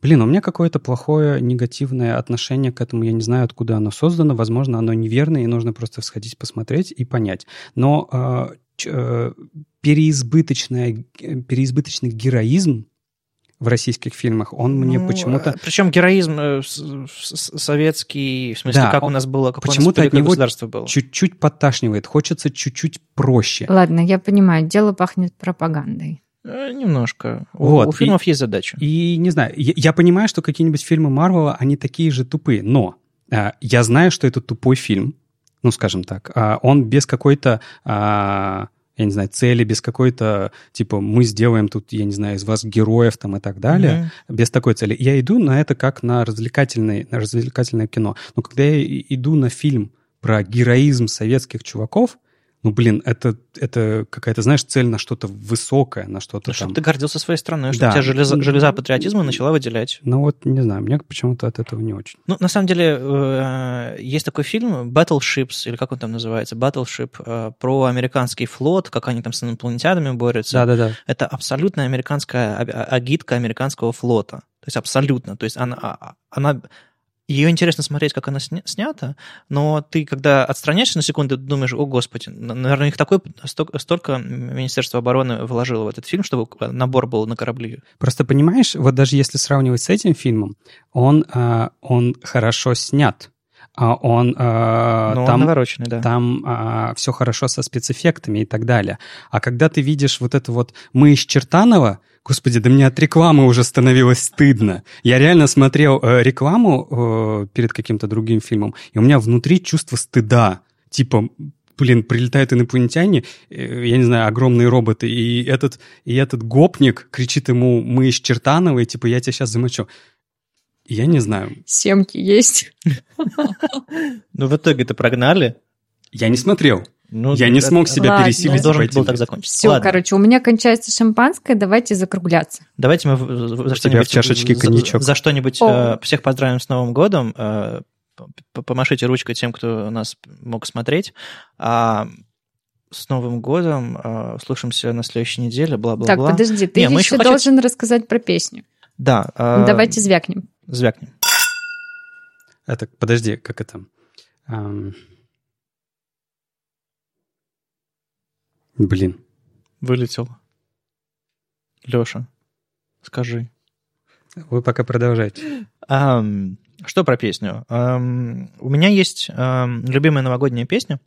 Блин, у меня какое-то плохое негативное отношение к этому. Я не знаю, откуда оно создано. Возможно, оно неверное, и нужно просто сходить, посмотреть и понять. Но э, э, переизбыточный героизм в российских фильмах, он мне ну, почему-то... Причем героизм э, советский, в смысле, да, как у нас было, как почему-то от него государство было. чуть-чуть подташнивает, хочется чуть-чуть проще. Ладно, я понимаю, дело пахнет пропагандой. Э, немножко. Вот. У, у фильмов и, есть задача. И не знаю, я, я понимаю, что какие-нибудь фильмы Марвела, они такие же тупые, но а, я знаю, что это тупой фильм, ну, скажем так. А, он без какой-то... А, я не знаю, цели, без какой-то, типа, мы сделаем тут, я не знаю, из вас героев там и так далее, mm-hmm. без такой цели. Я иду на это как на, развлекательный, на развлекательное кино. Но когда я иду на фильм про героизм советских чуваков, ну, блин, это, это какая-то, знаешь, цель на что-то высокое, на что-то ну, там... Чтобы ты гордился своей страной, чтобы да. тебя железа, железа патриотизма начала выделять. Ну вот, не знаю, мне почему-то от этого не очень. Ну, на самом деле, э, есть такой фильм Battleships, или как он там называется, Battleship, э, про американский флот, как они там с инопланетянами борются. Да-да-да. Это абсолютно американская агитка американского флота. То есть абсолютно. То есть она, а, она ее интересно смотреть, как она снята, но ты, когда отстраняешься на секунду, думаешь, о, господи, наверное, их такой, столько Министерство обороны вложило в этот фильм, чтобы набор был на корабли. Просто понимаешь, вот даже если сравнивать с этим фильмом, он, а, он хорошо снят. А он, э, ну, там, навороченный, да. там э, все хорошо со спецэффектами и так далее. А когда ты видишь вот это вот «Мы из Чертанова», Господи, да мне от рекламы уже становилось стыдно. Я реально смотрел э, рекламу э, перед каким-то другим фильмом, и у меня внутри чувство стыда. Типа, блин, прилетают инопланетяне, э, я не знаю, огромные роботы, и этот, и этот гопник кричит ему «Мы из Чертанова», и типа «Я тебя сейчас замочу». Я не знаю. Семки есть. Ну, в итоге-то прогнали. Я не смотрел. Ну, я не смог себя ладно. пересилить. Должен был так закончить. Все, ладно. короче, у меня кончается шампанское, давайте закругляться. Давайте мы за что-нибудь... в чашечке коньячок. За, за что-нибудь э, всех поздравим с Новым годом. Э, помашите ручкой тем, кто нас мог смотреть. А с Новым годом. Э, услышимся на следующей неделе. Бла-бла-бла. Так, подожди, ты Не, еще должен хотим... рассказать про песню. Да. Э, давайте звякнем. Звякнем. Это, подожди, как это... Um... Блин. Вылетел. Леша, скажи. Вы пока продолжайте. Um, что про песню? Um, у меня есть um, любимая новогодняя песня.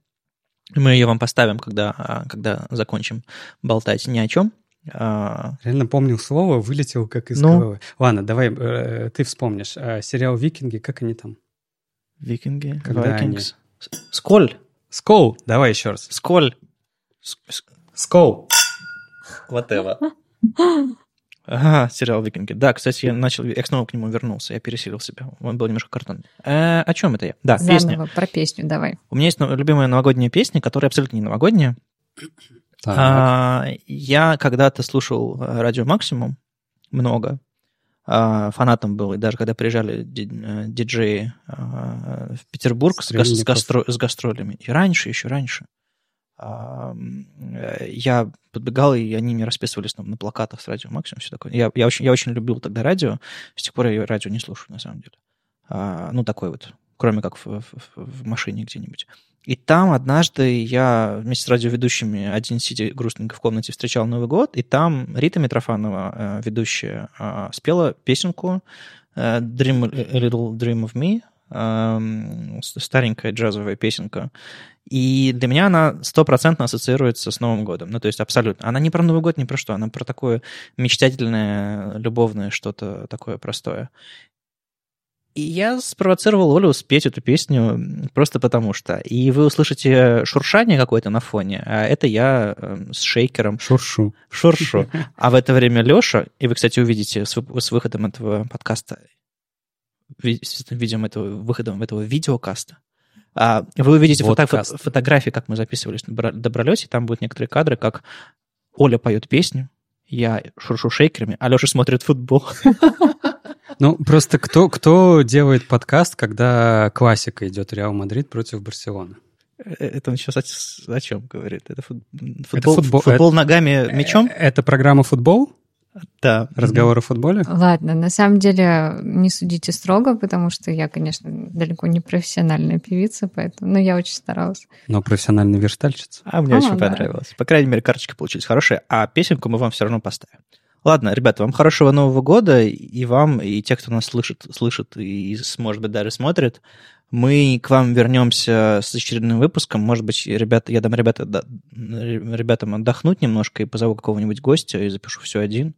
Мы ее вам поставим, когда, а, когда закончим болтать ни о чем. А... Реально помнил слово, вылетел как из ну, головы. Ладно, давай, э, ты вспомнишь. А, сериал «Викинги», как они там? «Викинги», «Викингс». Они... «Сколь». «Скол», давай еще раз. «Сколь». «Скол». Whatever. Ага, сериал «Викинги». Да, кстати, я начал, я снова к нему вернулся, я пересилил себя. Он был немножко картонный. Э, о чем это я? Да, Заново, песня. про песню давай. У меня есть любимая новогодняя песня, которая абсолютно не новогодняя. А, я когда-то слушал э, радио Максимум много. А, фанатом был, и даже когда приезжали э, диджеи а, в Петербург с, с, гастро, с гастролями, и раньше, еще раньше, я подбегал, и они мне расписывались на, на плакатах с радио Максимум, все такое. Я, я, очень, я очень любил тогда радио, с тех пор я радио не слушаю, на самом деле. А, ну, такой вот, кроме как в, в, в машине где-нибудь. И там однажды я вместе с радиоведущими один сидя грустненько в комнате встречал Новый год, и там Рита Митрофанова, э, ведущая, э, спела песенку э, Dream, Little Dream of Me, старенькая джазовая песенка. И для меня она стопроцентно ассоциируется с Новым годом. Ну, то есть абсолютно. Она не про Новый год, не про что. Она про такое мечтательное, любовное что-то такое простое. И я спровоцировал Олю спеть эту песню просто потому что. И вы услышите шуршание какое-то на фоне, а это я эм, с шейкером. Шуршу. Шуршу. А в это время Леша, и вы, кстати, увидите с выходом этого подкаста, видим этого, выходом этого видеокаста, а, вы увидите фото, фотографии, как мы записывались на Добролете, там будут некоторые кадры, как Оля поет песню, я шуршу шейкерами, а Леша смотрит футбол. Ну, просто кто, кто делает подкаст, когда классика идет Реал Мадрид против Барселоны? Э, это он сейчас о, о чем говорит? Это, фут, футбол, это футбол, футбол это, ногами мячом? Э, это программа «Футбол»? Да. Разговоры о футболе? Ладно, на самом деле не судите строго, потому что я, конечно, далеко не профессиональная певица, поэтому, но я очень старалась. Но профессиональная верстальщица. А мне а, очень да. понравилось. По крайней мере, карточки получились хорошие, а песенку мы вам все равно поставим. Ладно, ребята, вам хорошего Нового года, и вам, и те, кто нас слышит, слышит и, может быть, даже смотрит. Мы к вам вернемся с очередным выпуском. Может быть, ребята, я дам ребята, да, ребятам отдохнуть немножко и позову какого-нибудь гостя и запишу все один.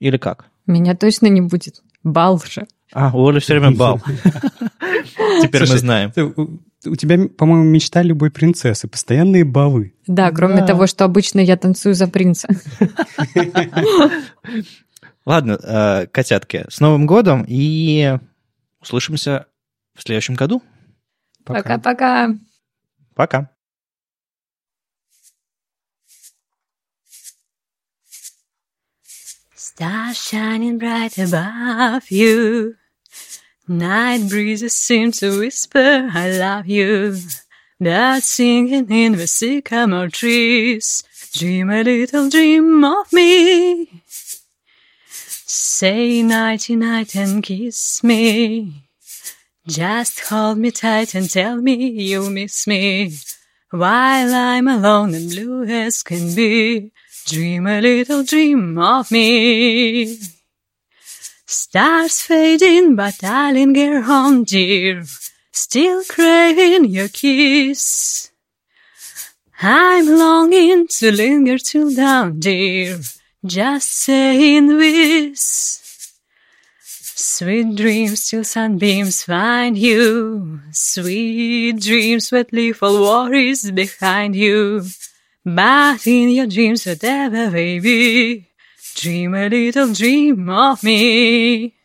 Или как? Меня точно не будет. Бал же. А, у Оли все время бал. Теперь мы знаем у тебя, по-моему, мечта любой принцессы, постоянные балы. Да, кроме да. того, что обычно я танцую за принца. Ладно, э, котятки, с Новым годом и услышимся в следующем году. Пока-пока. Пока. Stars shining bright above you. Night breezes seem to whisper, I love you. They're singing in the sycamore trees. Dream a little dream of me. Say nighty night and kiss me. Just hold me tight and tell me you miss me while I'm alone and blue as can be. Dream a little dream of me. Stars fading, but I linger on, dear, still craving your kiss. I'm longing to linger till dawn, dear, just saying this. Sweet dreams till sunbeams find you. Sweet dreams with little worries behind you. But in your dreams, whatever be, dream a little dream of me.